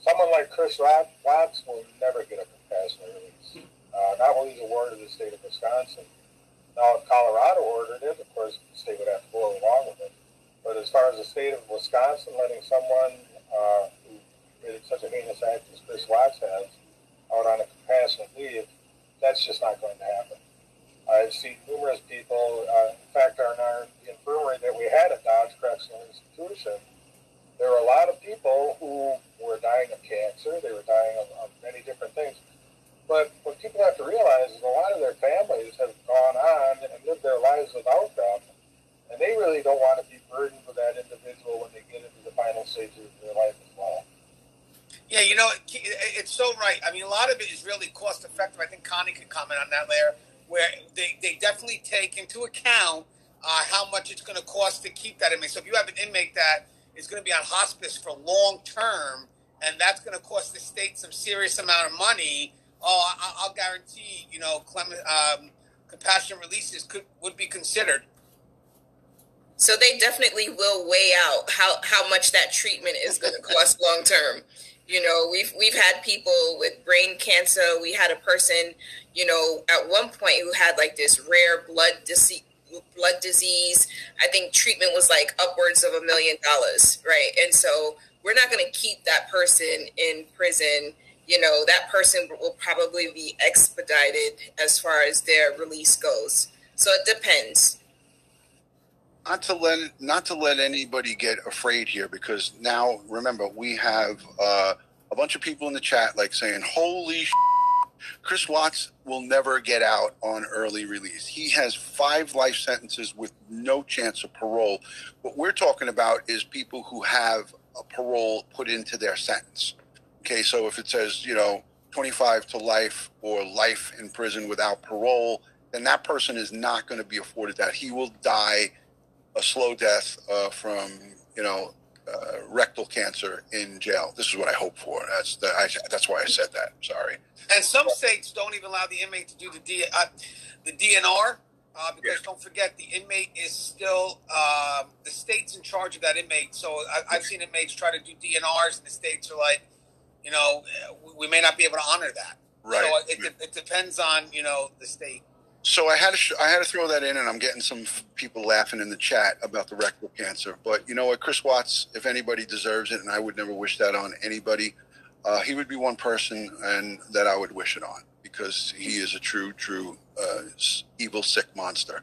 someone like Chris Watts will never get a compassionate release. Uh, not will he's a ward of the state of Wisconsin. Now, if Colorado ordered it, of course, the state would have to go along with it. But as far as the state of Wisconsin letting someone uh, who committed such a heinous act as Chris Watts has out on a compassionate leave, that's just not going to happen. I've seen numerous people, uh, in fact, our, our infirmary that we had at Dodge Correctional Institution, there were a lot of people who were dying of cancer. They were dying of, of many different things. But what people have to realize is a lot of their families have gone on and lived their lives without them, and they really don't want to be burdened with that individual when they get into the final stages of their life as well. Yeah, you know, it's so right. I mean, a lot of it is really cost effective. I think Connie could comment on that layer, where they, they definitely take into account uh, how much it's going to cost to keep that inmate. So if you have an inmate that is going to be on hospice for long term, and that's going to cost the state some serious amount of money, oh, I, will guarantee you know clement, um, compassionate releases could would be considered. So they definitely will weigh out how, how much that treatment is going to cost long term. You know, we've we've had people with brain cancer. We had a person, you know, at one point who had like this rare blood disease blood disease. I think treatment was like upwards of a million dollars, right? And so we're not going to keep that person in prison. You know, that person will probably be expedited as far as their release goes. So it depends. Not to let not to let anybody get afraid here, because now remember we have uh, a bunch of people in the chat like saying, "Holy." Sh- Chris Watts will never get out on early release. He has five life sentences with no chance of parole. What we're talking about is people who have a parole put into their sentence. Okay, so if it says, you know, 25 to life or life in prison without parole, then that person is not going to be afforded that. He will die a slow death uh, from, you know, uh, rectal cancer in jail. This is what I hope for. That's the, I, that's why I said that. Sorry. And some states don't even allow the inmate to do the D, uh, the DNR uh, because yeah. don't forget the inmate is still um, the state's in charge of that inmate. So I, have seen inmates try to do DNRs, and the states are like, you know, we may not be able to honor that. Right. So it, it depends on you know the state. So I had to sh- I had to throw that in, and I'm getting some people laughing in the chat about the rectal cancer. But you know what, Chris Watts, if anybody deserves it, and I would never wish that on anybody, uh, he would be one person, and that I would wish it on because he is a true, true uh, evil, sick monster.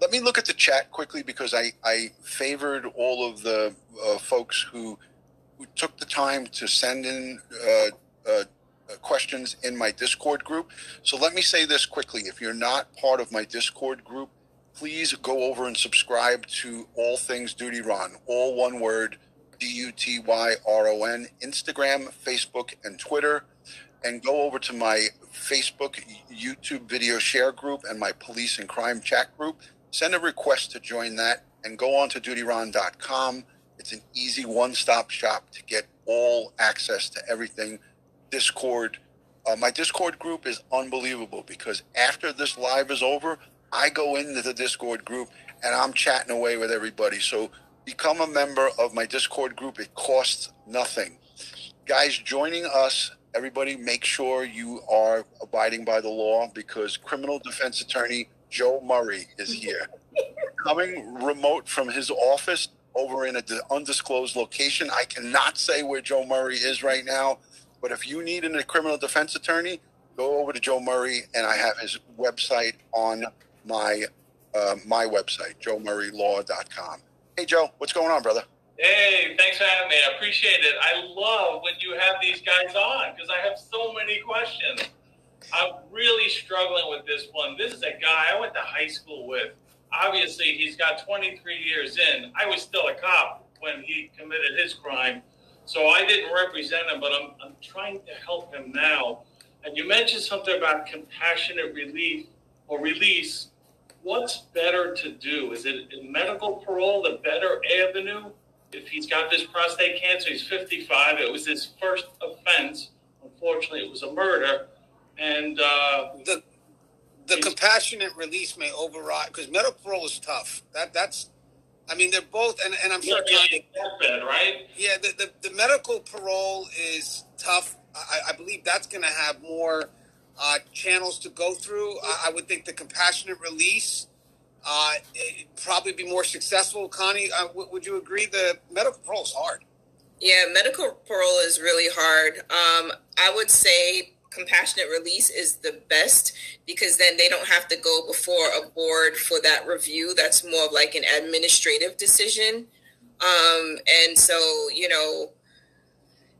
Let me look at the chat quickly because I I favored all of the uh, folks who who took the time to send in uh, uh, uh, questions in my Discord group. So let me say this quickly. If you're not part of my Discord group, please go over and subscribe to All Things Duty Ron, all one word, D U T Y R O N, Instagram, Facebook, and Twitter. And go over to my Facebook, YouTube video share group, and my police and crime chat group. Send a request to join that and go on to dutyron.com. It's an easy one stop shop to get all access to everything Discord. Uh, my Discord group is unbelievable because after this live is over, I go into the Discord group and I'm chatting away with everybody. So become a member of my Discord group. It costs nothing. Guys, joining us, everybody make sure you are abiding by the law because criminal defense attorney Joe Murray is here. Coming remote from his office over in an undisclosed location. I cannot say where Joe Murray is right now but if you need a criminal defense attorney, go over to Joe Murray, and I have his website on my uh, my website, joemurraylaw.com. Hey, Joe, what's going on, brother? Hey, thanks for having me. I appreciate it. I love when you have these guys on because I have so many questions. I'm really struggling with this one. This is a guy I went to high school with. Obviously, he's got 23 years in. I was still a cop when he committed his crime. So I didn't represent him, but I'm, I'm trying to help him now. And you mentioned something about compassionate relief or release. What's better to do? Is it medical parole the better avenue? If he's got this prostate cancer, he's 55. It was his first offense. Unfortunately, it was a murder. And uh, the the compassionate release may override because medical parole is tough. That that's I mean, they're both, and, and I'm sure. Yeah, bed, right? Yeah, the, the, the, medical parole is tough. I, I believe that's going to have more uh, channels to go through. I, I, would think the compassionate release uh, probably be more successful. Connie, uh, w- would you agree? The medical parole is hard. Yeah, medical parole is really hard. Um, I would say compassionate release is the best because then they don't have to go before a board for that review. That's more of like an administrative decision. Um, and so, you know,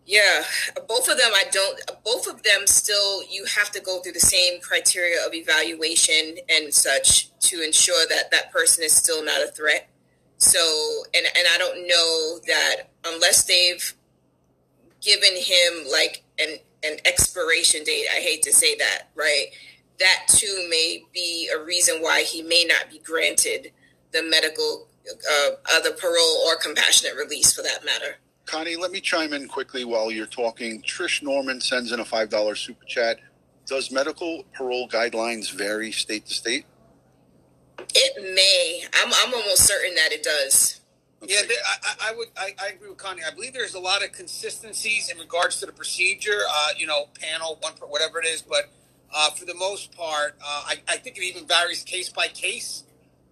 yeah, both of them, I don't, both of them still, you have to go through the same criteria of evaluation and such to ensure that that person is still not a threat. So, and, and I don't know that unless they've given him like an an expiration date. I hate to say that, right? That too may be a reason why he may not be granted the medical, uh, other parole or compassionate release for that matter. Connie, let me chime in quickly while you're talking. Trish Norman sends in a $5 super chat. Does medical parole guidelines vary state to state? It may. I'm, I'm almost certain that it does. Yeah, there, I, I- would. I, I agree with Connie. I believe there's a lot of consistencies in regards to the procedure. Uh, you know, panel one, per- whatever it is. But uh, for the most part, uh, I, I think it even varies case by case.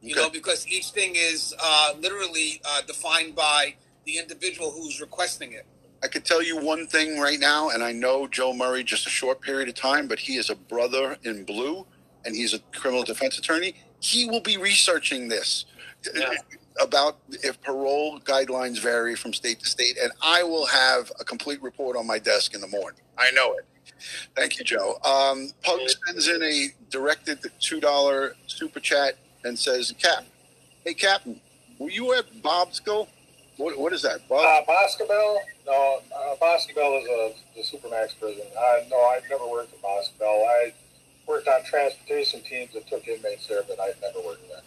You Okay. know, because each thing is uh, literally uh, defined by the individual who's requesting it. I could tell you one thing right now, and I know Joe Murray just a short period of time, but he is a brother in blue, and he's a criminal defense attorney. He will be researching this Yeah. About if parole guidelines vary from state to state, and I will have a complete report on my desk in the morning. I know it. Thank you, Joe. Um, Pug sends in a directed two dollar super chat and says, "Cap, hey Captain, were you at Bobsco? What, what is that? Bob? Uh, Boscobel? No, uh, Boscobel is a supermax prison. Uh, no, I've never worked at Boscobel. I worked on transportation teams that took inmates there, but I've never worked there.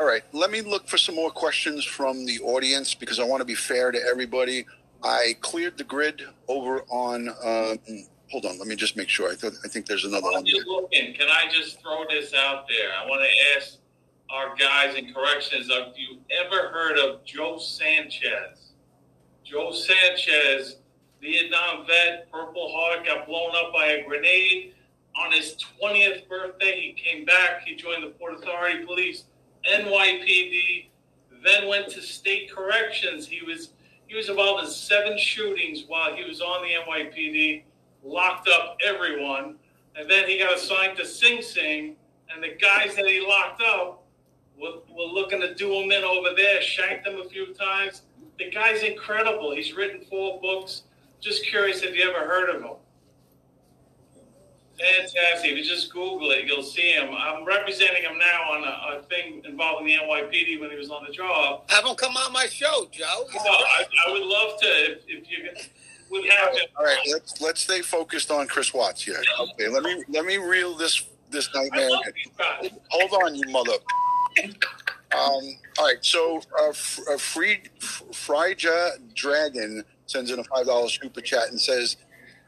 All right, let me look for some more questions from the audience because I want to be fair to everybody. I cleared the grid over on. Um, hold on, let me just make sure. I I think there's another While one. you're looking, can I just throw this out there? I want to ask our guys in corrections, have you ever heard of Joe Sanchez? Joe Sanchez, Vietnam vet, Purple Heart, got blown up by a grenade. On his 20th birthday, he came back. He joined the Port Authority Police, NYPD, then went to state corrections. He was he was involved in seven shootings while he was on the NYPD, locked up everyone, and then he got assigned to Sing Sing, and the guys that he locked up were, were looking to do him in over there, shanked him a few times. The guy's incredible. He's written four books. Just curious if you ever heard of him. Fantastic. If you just Google it, you'll see him. I'm representing him now on a, a thing involving the NYPD when he was on the job. Have him come on my show, Joe. So I, I would love to if, if you could- would have him. All right, let's let's stay focused on Chris Watts here. Okay, let me let me reel this this I nightmare. love in. Hold on, you mother. Um, all right, so uh, F- uh, Free F- Frija Dragon sends in a five dollars super chat and says,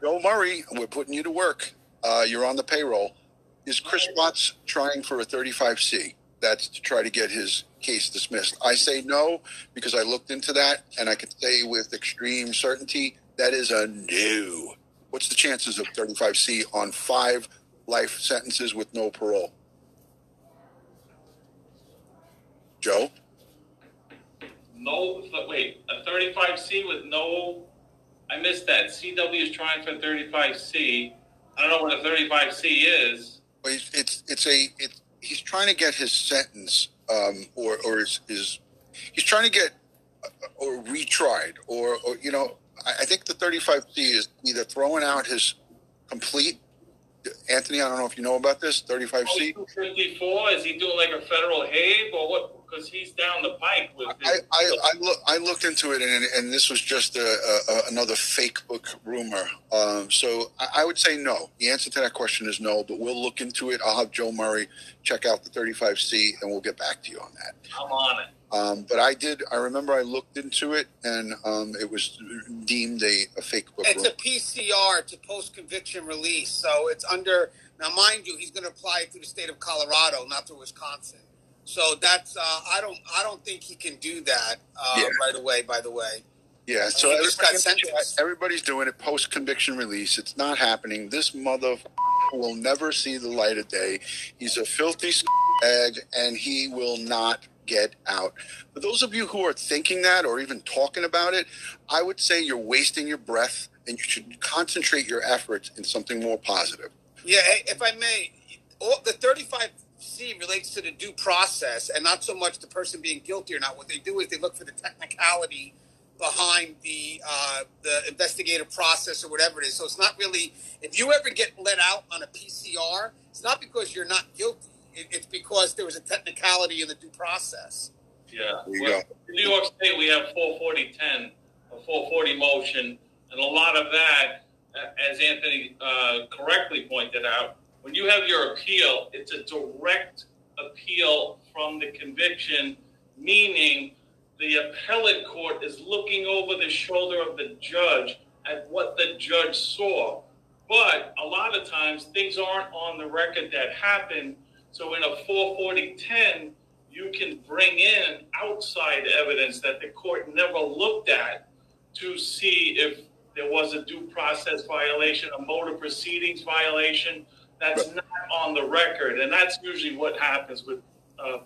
"Joe Murray, we're putting you to work. Uh, you're on the payroll. Is Chris Watts trying for a 35C? That's to try to get his case dismissed. I say no because I looked into that and I can say with extreme certainty that is a no. What's the chances of 35C on five life sentences with no parole? Joe? No, wait, a 35C with no. I missed that. CW is trying for 35C. I don't know what a 35C is. Well, It's it's, it's a it, he's trying to get his sentence um, or or his, his he's trying to get uh, or retried or, or you know I, I think the 35C is either throwing out his complete Anthony I don't know if you know about this 35C 54? Is he doing like a federal Hague or what? Because he's down the pike with. I, I, I, look, I looked into it, and, and this was just a, a, a, another fake book rumor. Um, so I, I would say no. The answer to that question is no, but we'll look into it. I'll have Joe Murray check out the 35C, and we'll get back to you on that. I'm on it. Um, but I did. I remember I looked into it, and um, it was deemed a, a fake book. It's a rumor. PCR to post conviction release. So it's under, now mind you, he's going to apply it through the state of Colorado, not through Wisconsin. So that's, uh, I don't, I don't think he can do that uh, Yeah. right away, by the way. Yeah, so just got everybody- everybody's doing it post conviction release. It's not happening. This mother will never see the light of day. He's a filthy egg, and he will not get out. For those of you who are thinking that or even talking about it, I would say you're wasting your breath, and you should concentrate your efforts in something more positive. Yeah, if I may, all, the 35C relates to the due process and not so much the person being guilty or not. What they do is they look for the technicality behind the uh, the investigative process or whatever it is. So it's not really if you ever get let out on a PCR, it's not because you're not guilty. It, it's because there was a technicality in the due process. Yeah. Well. In New York State, we have 44010, a 440 motion, and a lot of that, as Anthony uh, correctly pointed out, when you have your appeal, it's a direct appeal from the conviction, meaning the appellate court is looking over the shoulder of the judge at what the judge saw. But a lot of times things aren't on the record that happened. So in a 44010, you can bring in outside evidence that the court never looked at to see if there was a due process violation, a motor proceedings violation. That's not on the record, and that's usually what happens with. Uh,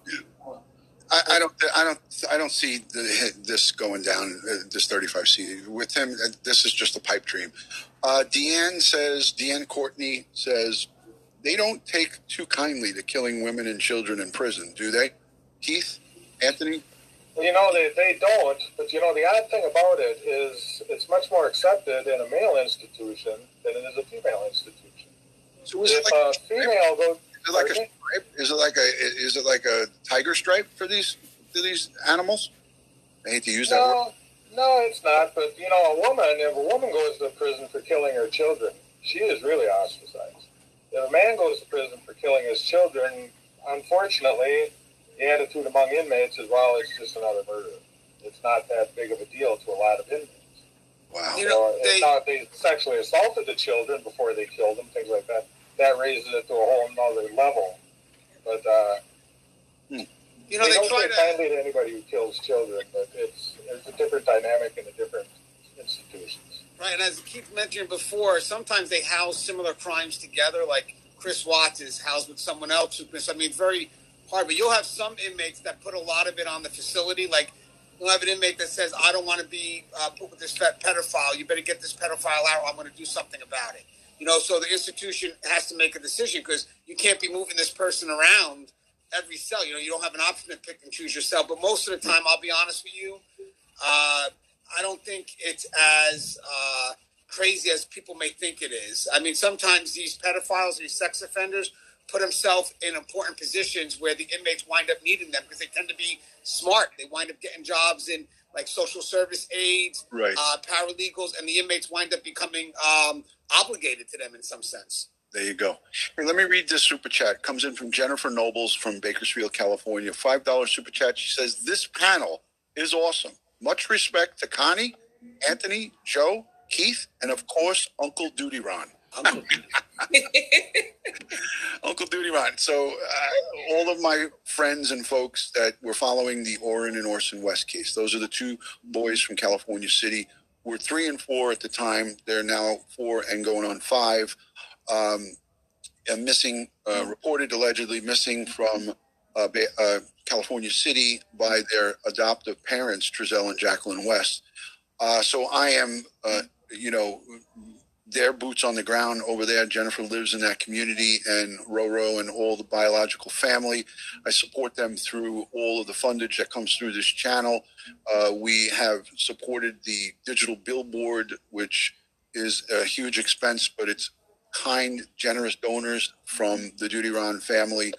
I, I don't, I don't, I don't see the, this going down. Uh, this 35C with him. uh, This is just a pipe dream. Uh, Deanne says, Deanne Courtney says, they don't take too kindly to killing women and children in prison, do they? Keith, Anthony, Well, You know, they, they don't, but you know, the odd thing about it is it's much more accepted in a male institution than it is a female institution. So is it like, a uh, female goes, is it like a pardon me? stripe? Is it like a, is it like a tiger stripe for these, for these animals? I hate to use that word. No, no, it's not. But you know, a woman, if a woman goes to prison for killing her children, she is really ostracized. If a man goes to prison for killing his children, unfortunately, the attitude among inmates is, well, it's just another murder. It's not that big of a deal to a lot of inmates. Wow. You know, So, they- if not, they sexually assaulted the children before they killed them, things like that. That raises it to a whole nother level. But uh, You know, they, they don't try take to. kindly to anybody who kills children, but it's it's a different dynamic in the different institutions. Right, and as Keith mentioned before, sometimes they house similar crimes together. Like Chris Watts is housed with someone else. Who, so I mean, very hard. But you'll have some inmates that put a lot of it on the facility. Like you'll have an inmate that says, "I don't want to be uh, put with this pedophile. You better get this pedophile out. Or I'm going to do something about it." You know, so the institution has to make a decision because you can't be moving this person around every cell. You know, you don't have an option to pick and choose yourself. But most of the time, I'll be honest with you, uh, I don't think it's as uh, crazy as people may think it is. I mean, sometimes these pedophiles, these sex offenders, put themselves in important positions where the inmates wind up needing them because they tend to be smart. They wind up getting jobs in like social service aides, Right. uh, paralegals, and the inmates wind up becoming um, obligated to them in some sense. There you go. Hey, let me read this super chat. Comes in from Jennifer Nobles from Bakersfield, California. Five dollar super chat. She says this panel is awesome. Much respect to Connie, Anthony, Joe, Keith, and of course Uncle Duty Ron. Uncle- Uncle Duty Ron. So uh, all of my friends and folks that were following the Orrin and Orson West case. Those are the two boys from California City. Were three and four at the time. They're now four and going on five. Um, missing, uh, reported allegedly missing from uh, uh, California City by their adoptive parents, Trezell and Jacqueline West. Uh, so I am, uh, you know, their boots on the ground over there. Jennifer lives in that community, and Roro and all the biological family. I support them through all of the fundage that comes through this channel. Uh, we have supported the digital billboard, which is a huge expense, but it's kind, generous donors from the Duty Ron family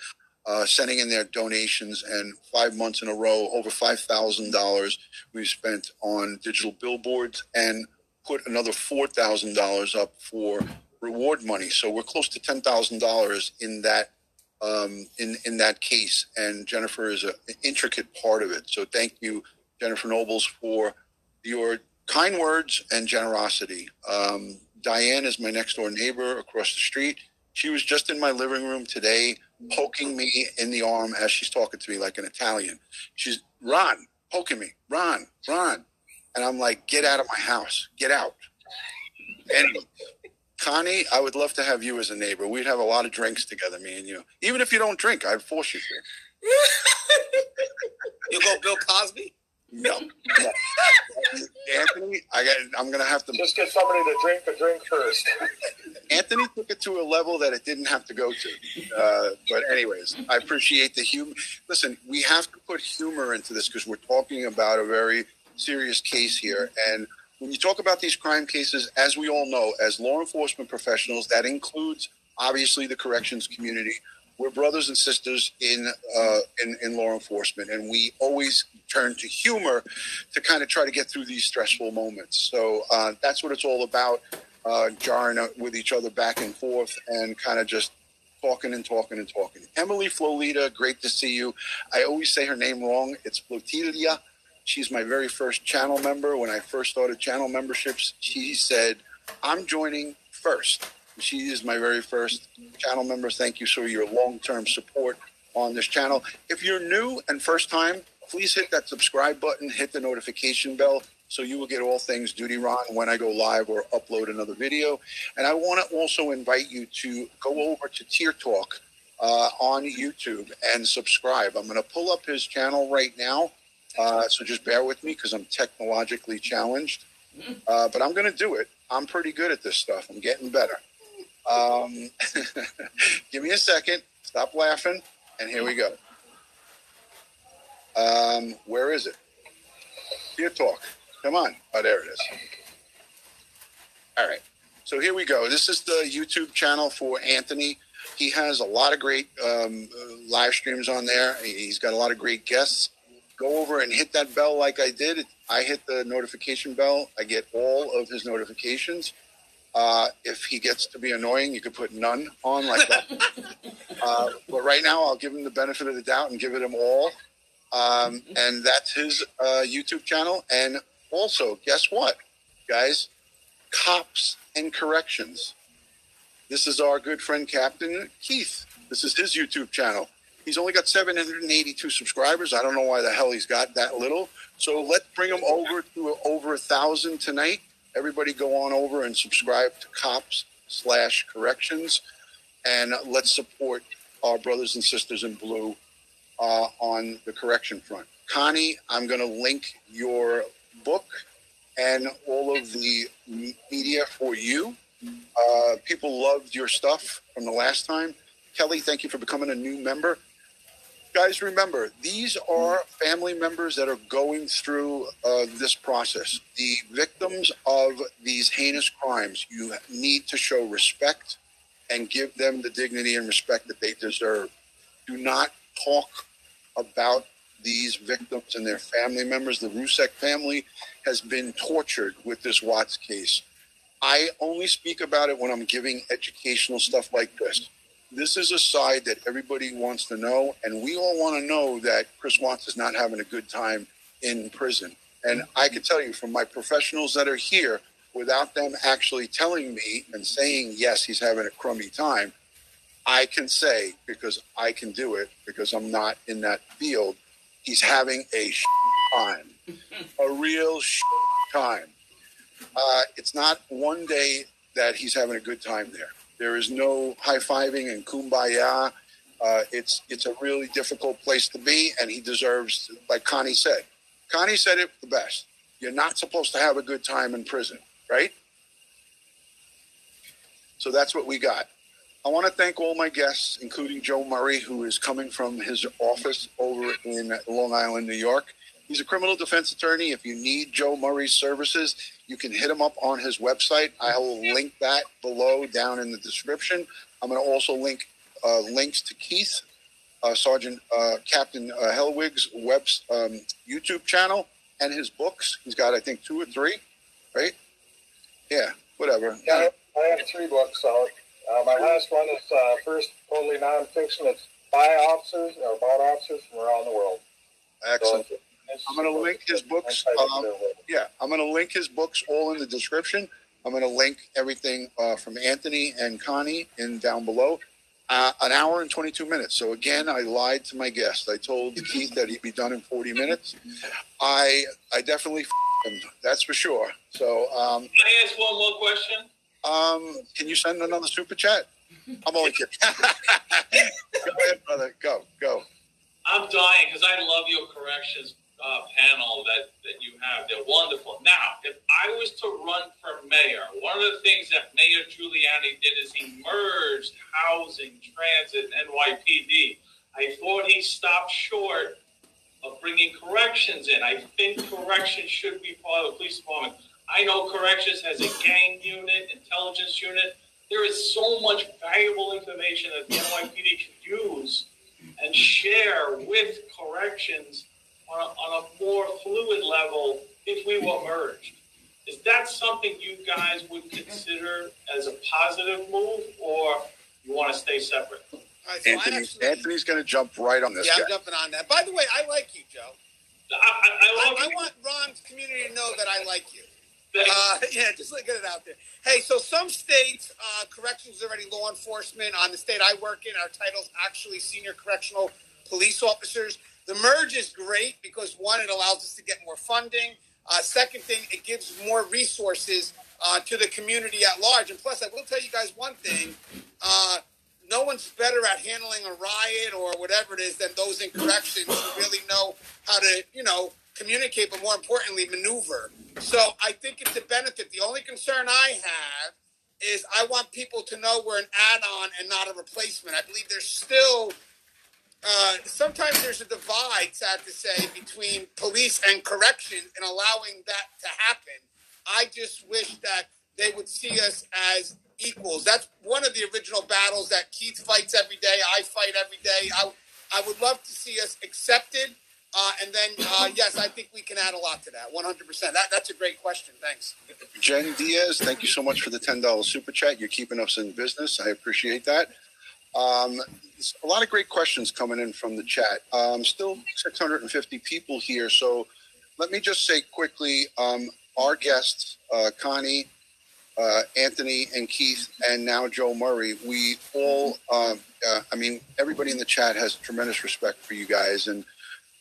uh, sending in their donations. And five months in a row, over $5,000 we've spent on digital billboards and put another $4,000 up for reward money. So we're close to $10,000 in that. Um, in in that case, and Jennifer is a, an intricate part of it. So thank you, Jennifer Nobles, for your kind words and generosity. Um, Diane is my next door neighbor across the street. She was just in my living room today, poking me in the arm as she's talking to me like an Italian. She's Ron, poking me, Ron, Ron. And I'm like, get out of my house, get out. Anyway, Connie, I would love to have you as a neighbor. We'd have a lot of drinks together, me and you. Even if you don't drink, I'd force you to. You go Bill Cosby? No. no. Anthony, I got, I'm going to have to Just get somebody to drink a drink first. Anthony took it to a level that it didn't have to go to. Uh, but anyways, I appreciate the humor. Listen, we have to put humor into this because we're talking about a very serious case here. And when you talk about these crime cases, as we all know, as law enforcement professionals, that includes obviously the corrections community. We're brothers and sisters in uh, in, in law enforcement, and we always turn to humor to kind of try to get through these stressful moments. So uh, that's what it's all about uh, jarring with each other back and forth and kind of just talking and talking and talking. Emily Flolita, great to see you. I always say her name wrong. It's Flotilia. She's my very first channel member. When I first started channel memberships, she said, I'm joining first. She is my very first channel member. Thank you for your long term support on this channel. If you're new and first time, please hit that subscribe button, hit the notification bell so you will get all things Duty Ron when I go live or upload another video. And I want to also invite you to go over to Tier Talk uh, on YouTube and subscribe. I'm going to pull up his channel right now. Uh, so just bear with me because I'm technologically challenged. Uh, but I'm going to do it. I'm pretty good at this stuff. I'm getting better. Um, give me a second. Stop laughing. And here we go. Um, where is it? Tier Talk. Come on. Oh, there it is. All right. So here we go. This is the YouTube channel for Anthony. He has a lot of great um, uh, live streams on there. He's got a lot of great guests. Go over and hit that bell like I did. I hit the notification bell. I get all of his notifications. Uh, if he gets to be annoying, you could put none on like that. uh, but right now, I'll give him the benefit of the doubt and give it him all. Um, and that's his uh, YouTube channel. And also, guess what, guys? Cops and Corrections. This is our good friend Captain Keith. This is his YouTube channel. He's only got 782 subscribers. I don't know why the hell he's got that little. So let's bring him over to over a thousand tonight. Everybody go on over and subscribe to Cops slash Corrections, and let's support our brothers and sisters in blue uh, on the correction front. Connie, I'm going to link your book and all of the media for you. Uh, people loved your stuff from the last time. Kelly, thank you for becoming a new member. Guys, remember, these are family members that are going through uh, this process. The victims of these heinous crimes, you need to show respect and give them the dignity and respect that they deserve. Do not talk about these victims and their family members. The Rzucek family has been tortured with this Watts case. I only speak about it when I'm giving educational stuff like this. This is a side that everybody wants to know, and we all want to know that Chris Watts is not having a good time in prison. And I can tell you from my professionals that are here, without them actually telling me and saying, yes, he's having a crummy time, I can say, because I can do it, because I'm not in that field, he's having a time, a real time. Uh, it's not one day that he's having a good time there. There is no high fiving and kumbaya. Uh, it's it's a really difficult place to be, and he deserves, like Connie said. Connie said it the best. You're not supposed to have a good time in prison, right? So that's what we got. I want to thank all my guests, including Joe Murray, who is coming from his office over in Long Island, New York. He's a criminal defense attorney. If you need Joe Murray's services, you can hit him up on his website. I will link that below down in the description. I'm going to also link uh, links to Keith, uh, Sergeant uh, Captain uh, Hellwig's web um, YouTube channel and his books. He's got, I think, two or three, right? Yeah, whatever. Yeah, I have three books out. Uh, my last one is uh, first totally nonfiction. It's by officers or about officers from around the world. Excellent. So I'm going to link his books. Um, yeah, I'm going to link his books all in the description. I'm going to link everything uh, from Anthony and Connie in down below. Uh, an hour and 22 minutes. So again, I lied to my guest. I told Keith that he'd be done in 40 minutes. I I definitely f- him. That's for sure. So um, Can I ask one more question? um, can you send another super chat? I'm only kidding. go ahead, brother. Go go. I'm dying because I love your corrections uh, panel that, that you have. They're wonderful. Now, if I was to run for mayor, one of the things that Mayor Giuliani did is he merged housing, transit, and NYPD. I thought he stopped short of bringing corrections in. I think corrections should be part of the police department. I know corrections has a gang unit, intelligence unit. There is so much valuable information that the NYPD can use and share with corrections on a, on a more fluid level if we were merged. Is that something you guys would consider as a positive move, or you want to stay separate? All right, so Anthony, actually, Anthony's going to jump right on this yeah, guy. I'm jumping on that. By the way, I like you, Joe. I, I, I I, love I you. want Ron's community to know that I like you. Uh, yeah, just like get it out there. Hey, so some states, uh, corrections is already law enforcement. On the state I work in, our title's actually senior correctional police officers. The merge is great because one, it allows us to get more funding. Uh, second thing, it gives more resources uh, to the community at large. And plus, I will tell you guys one thing: uh, no one's better at handling a riot or whatever it is than those in corrections who really know how to, you know, communicate, but more importantly, maneuver. So I think it's a benefit. The only concern I have is I want people to know we're an add-on and not a replacement. I believe there's still uh, sometimes there's a divide, sad to say, between police and corrections and allowing that to happen. I just wish that they would see us as equals. That's one of the original battles that Keith fights every day. I fight every day. I, I would love to see us accepted. Uh, and then, uh, yes, I think we can add a lot to that. 100%. That, that's a great question. Thanks. Jen Diaz, thank you so much for the $10 super chat. You're keeping us in business. I appreciate that. Um, a lot of great questions coming in from the chat. Um, still 650 people here. So let me just say quickly um, our guests, uh, Connie, uh, Anthony, and Keith, and now Joe Murray, we all, um, uh, I mean, everybody in the chat has tremendous respect for you guys. And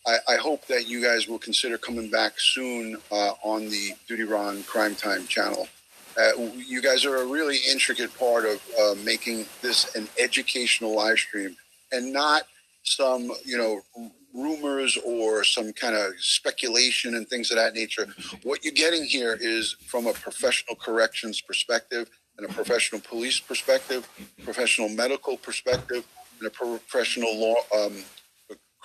I, I hope that you guys will consider coming back soon uh, on the Duty Ron Crime Time channel. Uh, you guys are a really intricate part of uh, making this an educational live stream and not some, you know, rumors or some kind of speculation and things of that nature. What you're getting here is from a professional corrections perspective and a professional police perspective, professional medical perspective, and a professional law um,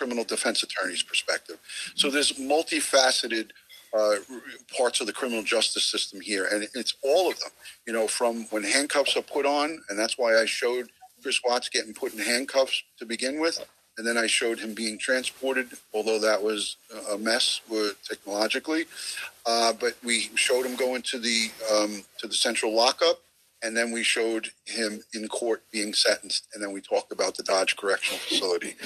criminal defense attorney's perspective. So there's multifaceted uh, parts of the criminal justice system here, and it's all of them. You know, from when handcuffs are put on, and that's why I showed Chris Watts getting put in handcuffs to begin with, and then I showed him being transported, although that was a mess uh, technologically. Uh, but we showed him going to the um, to the central lockup, and then we showed him in court being sentenced, and then we talked about the Dodge Correctional Facility.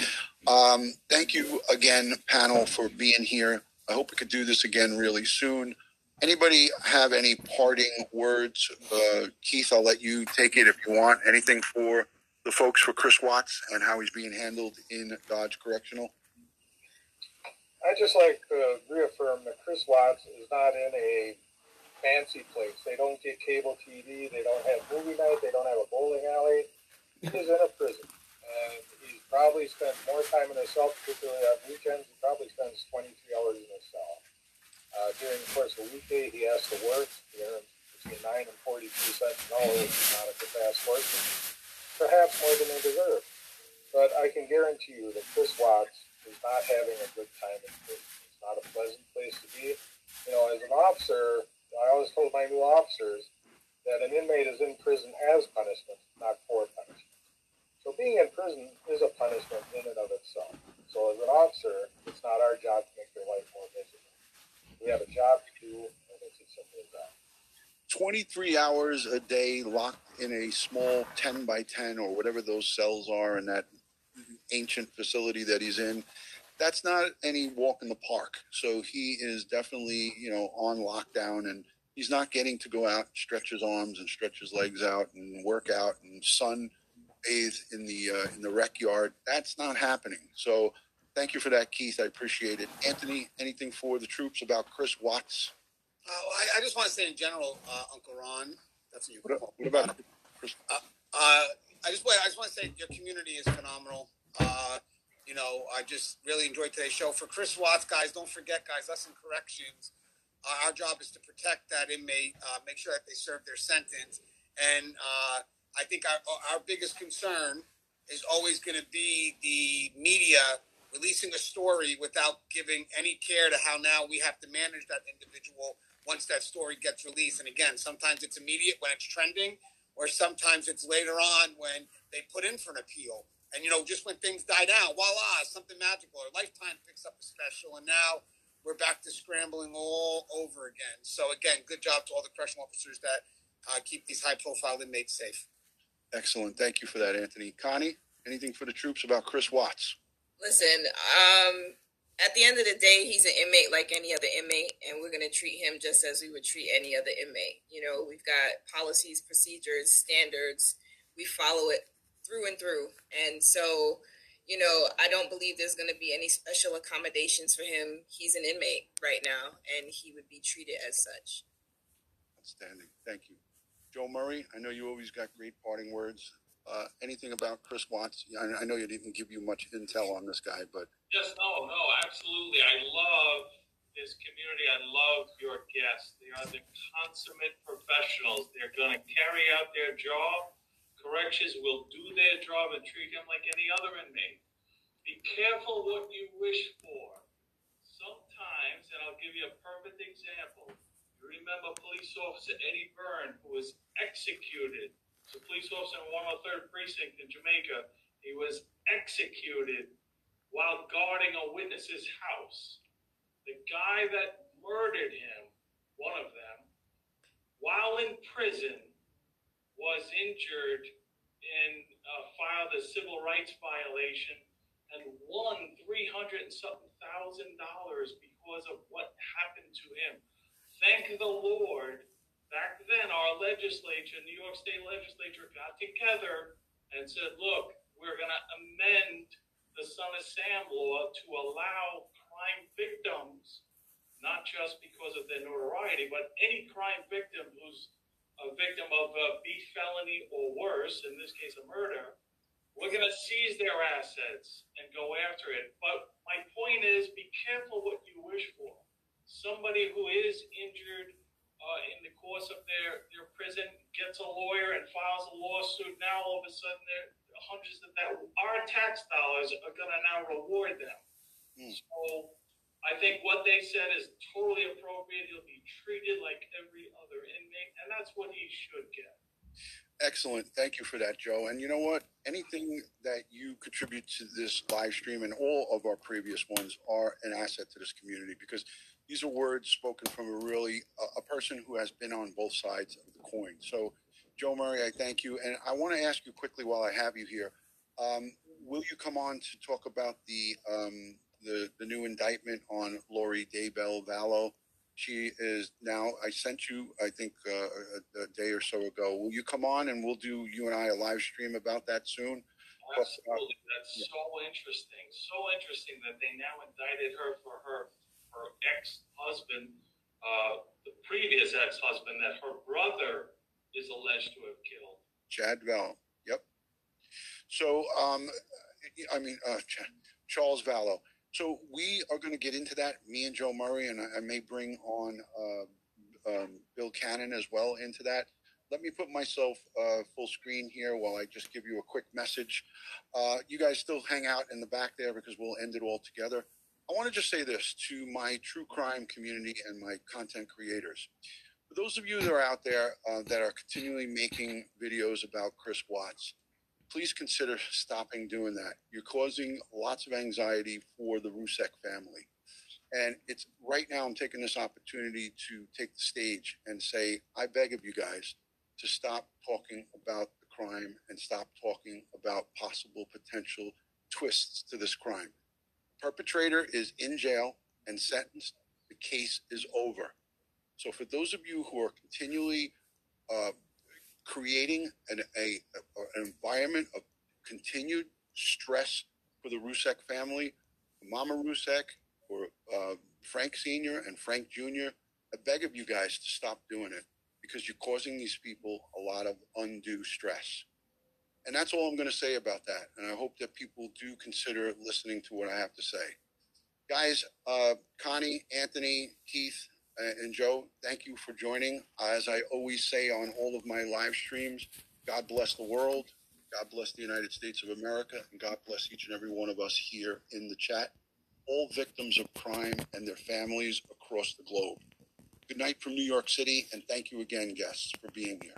Um, thank you again, panel, for being here. I hope we could do this again really soon. Anybody have any parting words? Uh, Keith, I'll let you take it if you want. Anything for the folks for Chris Watts and how he's being handled in Dodge Correctional? I'd just like to reaffirm that Chris Watts is not in a fancy place. They don't get cable TV. They don't have movie night. They don't have a bowling alley. He's in a prison. And probably spent more time in his cell, particularly on weekends. He probably spends 23 hours in his cell. Uh, during the course of a weekday, he has to work. He earns between 9 and 42 cents an hour, which is not a good fast. And perhaps more than they deserve. But I can guarantee you that Chris Watts is not having a good time in prison. It's not a pleasant place to be. You know, as an officer, I always told my new officers that an inmate is in prison as punishment, not for punishment. So being in prison is a punishment in and of itself. So as an officer, it's not our job to make their life more miserable. We have a job to do, and it's as simple as that. 23 hours a day locked in a small 10 by 10 or whatever those cells are in that ancient facility that he's in that's not any walk in the park so he is definitely you know on lockdown and he's not getting to go out stretch his arms and stretch his legs out and work out and sun bathe in the uh, in the rec yard. That's not happening. So thank you for that keith. I appreciate it. Anthony anything for the troops about chris watts? Uh, I, I just want to say in general, uh, Uncle Ron, that's what you what, what about chris? Uh, I just want I just want to say your community is phenomenal. Uh, you know, I just really enjoyed today's show. For Chris Watts, guys, don't forget, guys, us in corrections, uh, our job is to protect that inmate, uh, make sure that they serve their sentence, and uh, I think our our biggest concern is always going to be the media releasing a story without giving any care to how now we have to manage that individual once that story gets released. And again, sometimes it's immediate when it's trending, or sometimes it's later on when they put in for an appeal. And you know, just when things die down, voila, something magical. Or Lifetime picks up a special, and now we're back to scrambling all over again. So again, good job to all the correctional officers that uh, keep these high-profile inmates safe. Excellent. Thank you for that, Anthony. Connie? anything for the troops about Chris Watts? Listen, um, at the end of the day, he's an inmate like any other inmate, and we're going to treat him just as we would treat any other inmate. You know, we've got policies, procedures, standards. We follow it through and through. And so, you know, I don't believe there's going to be any special accommodations for him. He's an inmate right now, and he would be treated as such. Outstanding. Thank you. Joe Murray, I know you always got great parting words. Uh, anything about Chris Watts? I, I know you didn't give you much intel on this guy, but Just no, no, absolutely. I love this community. I love your guests. They are the consummate professionals. They're going to carry out their job. Corrections will do their job and treat him like any other inmate. Be careful what you wish for. Sometimes, and I'll give you a perfect example. Remember police officer Eddie Byrne, who was executed. He's a police officer in 103rd Precinct in Jamaica. He was executed while guarding a witness's house. The guy that murdered him, one of them, while in prison, was injured and uh, filed a civil rights violation and won three hundred and something thousand dollars because of what happened to him. Thank the Lord. Back then, our legislature, New York State Legislature, got together and said, "Look, we're going to amend the Son of Sam law to allow crime victims, not just because of their notoriety, but any crime victim who's a victim of a felony or worse, in this case, a murder, we're going to seize their assets and go after it. But my point is be careful what you wish for. Somebody who is injured uh, in the course of their, their prison gets a lawyer and files a lawsuit. Now, all of a sudden, there are hundreds of that. Our tax dollars are going to now reward them. Hmm. So I think what they said is totally appropriate. He'll be treated like every other inmate, and that's what he should get. excellent. Thank you for that, Joe. And you know what? Anything that you contribute to this live stream and all of our previous ones are an asset to this community because these are words spoken from a really a, a person who has been on both sides of the coin. So, Joe Murray, I thank you, and I want to ask you quickly while I have you here. Um, will you come on to talk about the um, the the new indictment on Lori Daybell Vallow? She is now. I sent you, I think, uh, a, a day or so ago. Will you come on and we'll do you and I a live stream about that soon? Absolutely, that's so interesting. So interesting that they now indicted her for her her ex-husband, uh, the previous ex-husband that her brother is alleged to have killed. Chad Vallow. Yep. So, um, I mean, uh, Ch- Charles Vallow. So we are going to get into that. Me and Joe Murray, and I, I may bring on uh, um, Bill Cannon as well into that. Let me put myself uh, full screen here while I just give you a quick message. Uh, you guys still hang out in the back there because we'll end it all together. I want to just say this to my true crime community and my content creators. For those of you that are out there uh, that are continually making videos about Chris Watts, please consider stopping doing that. You're causing lots of anxiety for the Rzucek family. And it's right now, I'm taking this opportunity to take the stage and say, I beg of you guys to stop talking about the crime and stop talking about possible potential twists to this crime. Perpetrator is in jail and sentenced. The case is over. So, for those of you who are continually uh, creating an, a, a, an environment of continued stress for the Rzucek family, Mama Rzucek, or uh, Frank Sr. and Frank Jr., I beg of you guys to stop doing it because you're causing these people a lot of undue stress. And that's all I'm going to say about that. And I hope that people do consider listening to what I have to say. Guys, uh, Connie, Anthony, Keith, uh, and Joe, thank you for joining. As I always say on all of my live streams, God bless the world, God bless the United States of America, and God bless each and every one of us here in the chat, all victims of crime and their families across the globe. Good night from New York City, and thank you again, guests, for being here.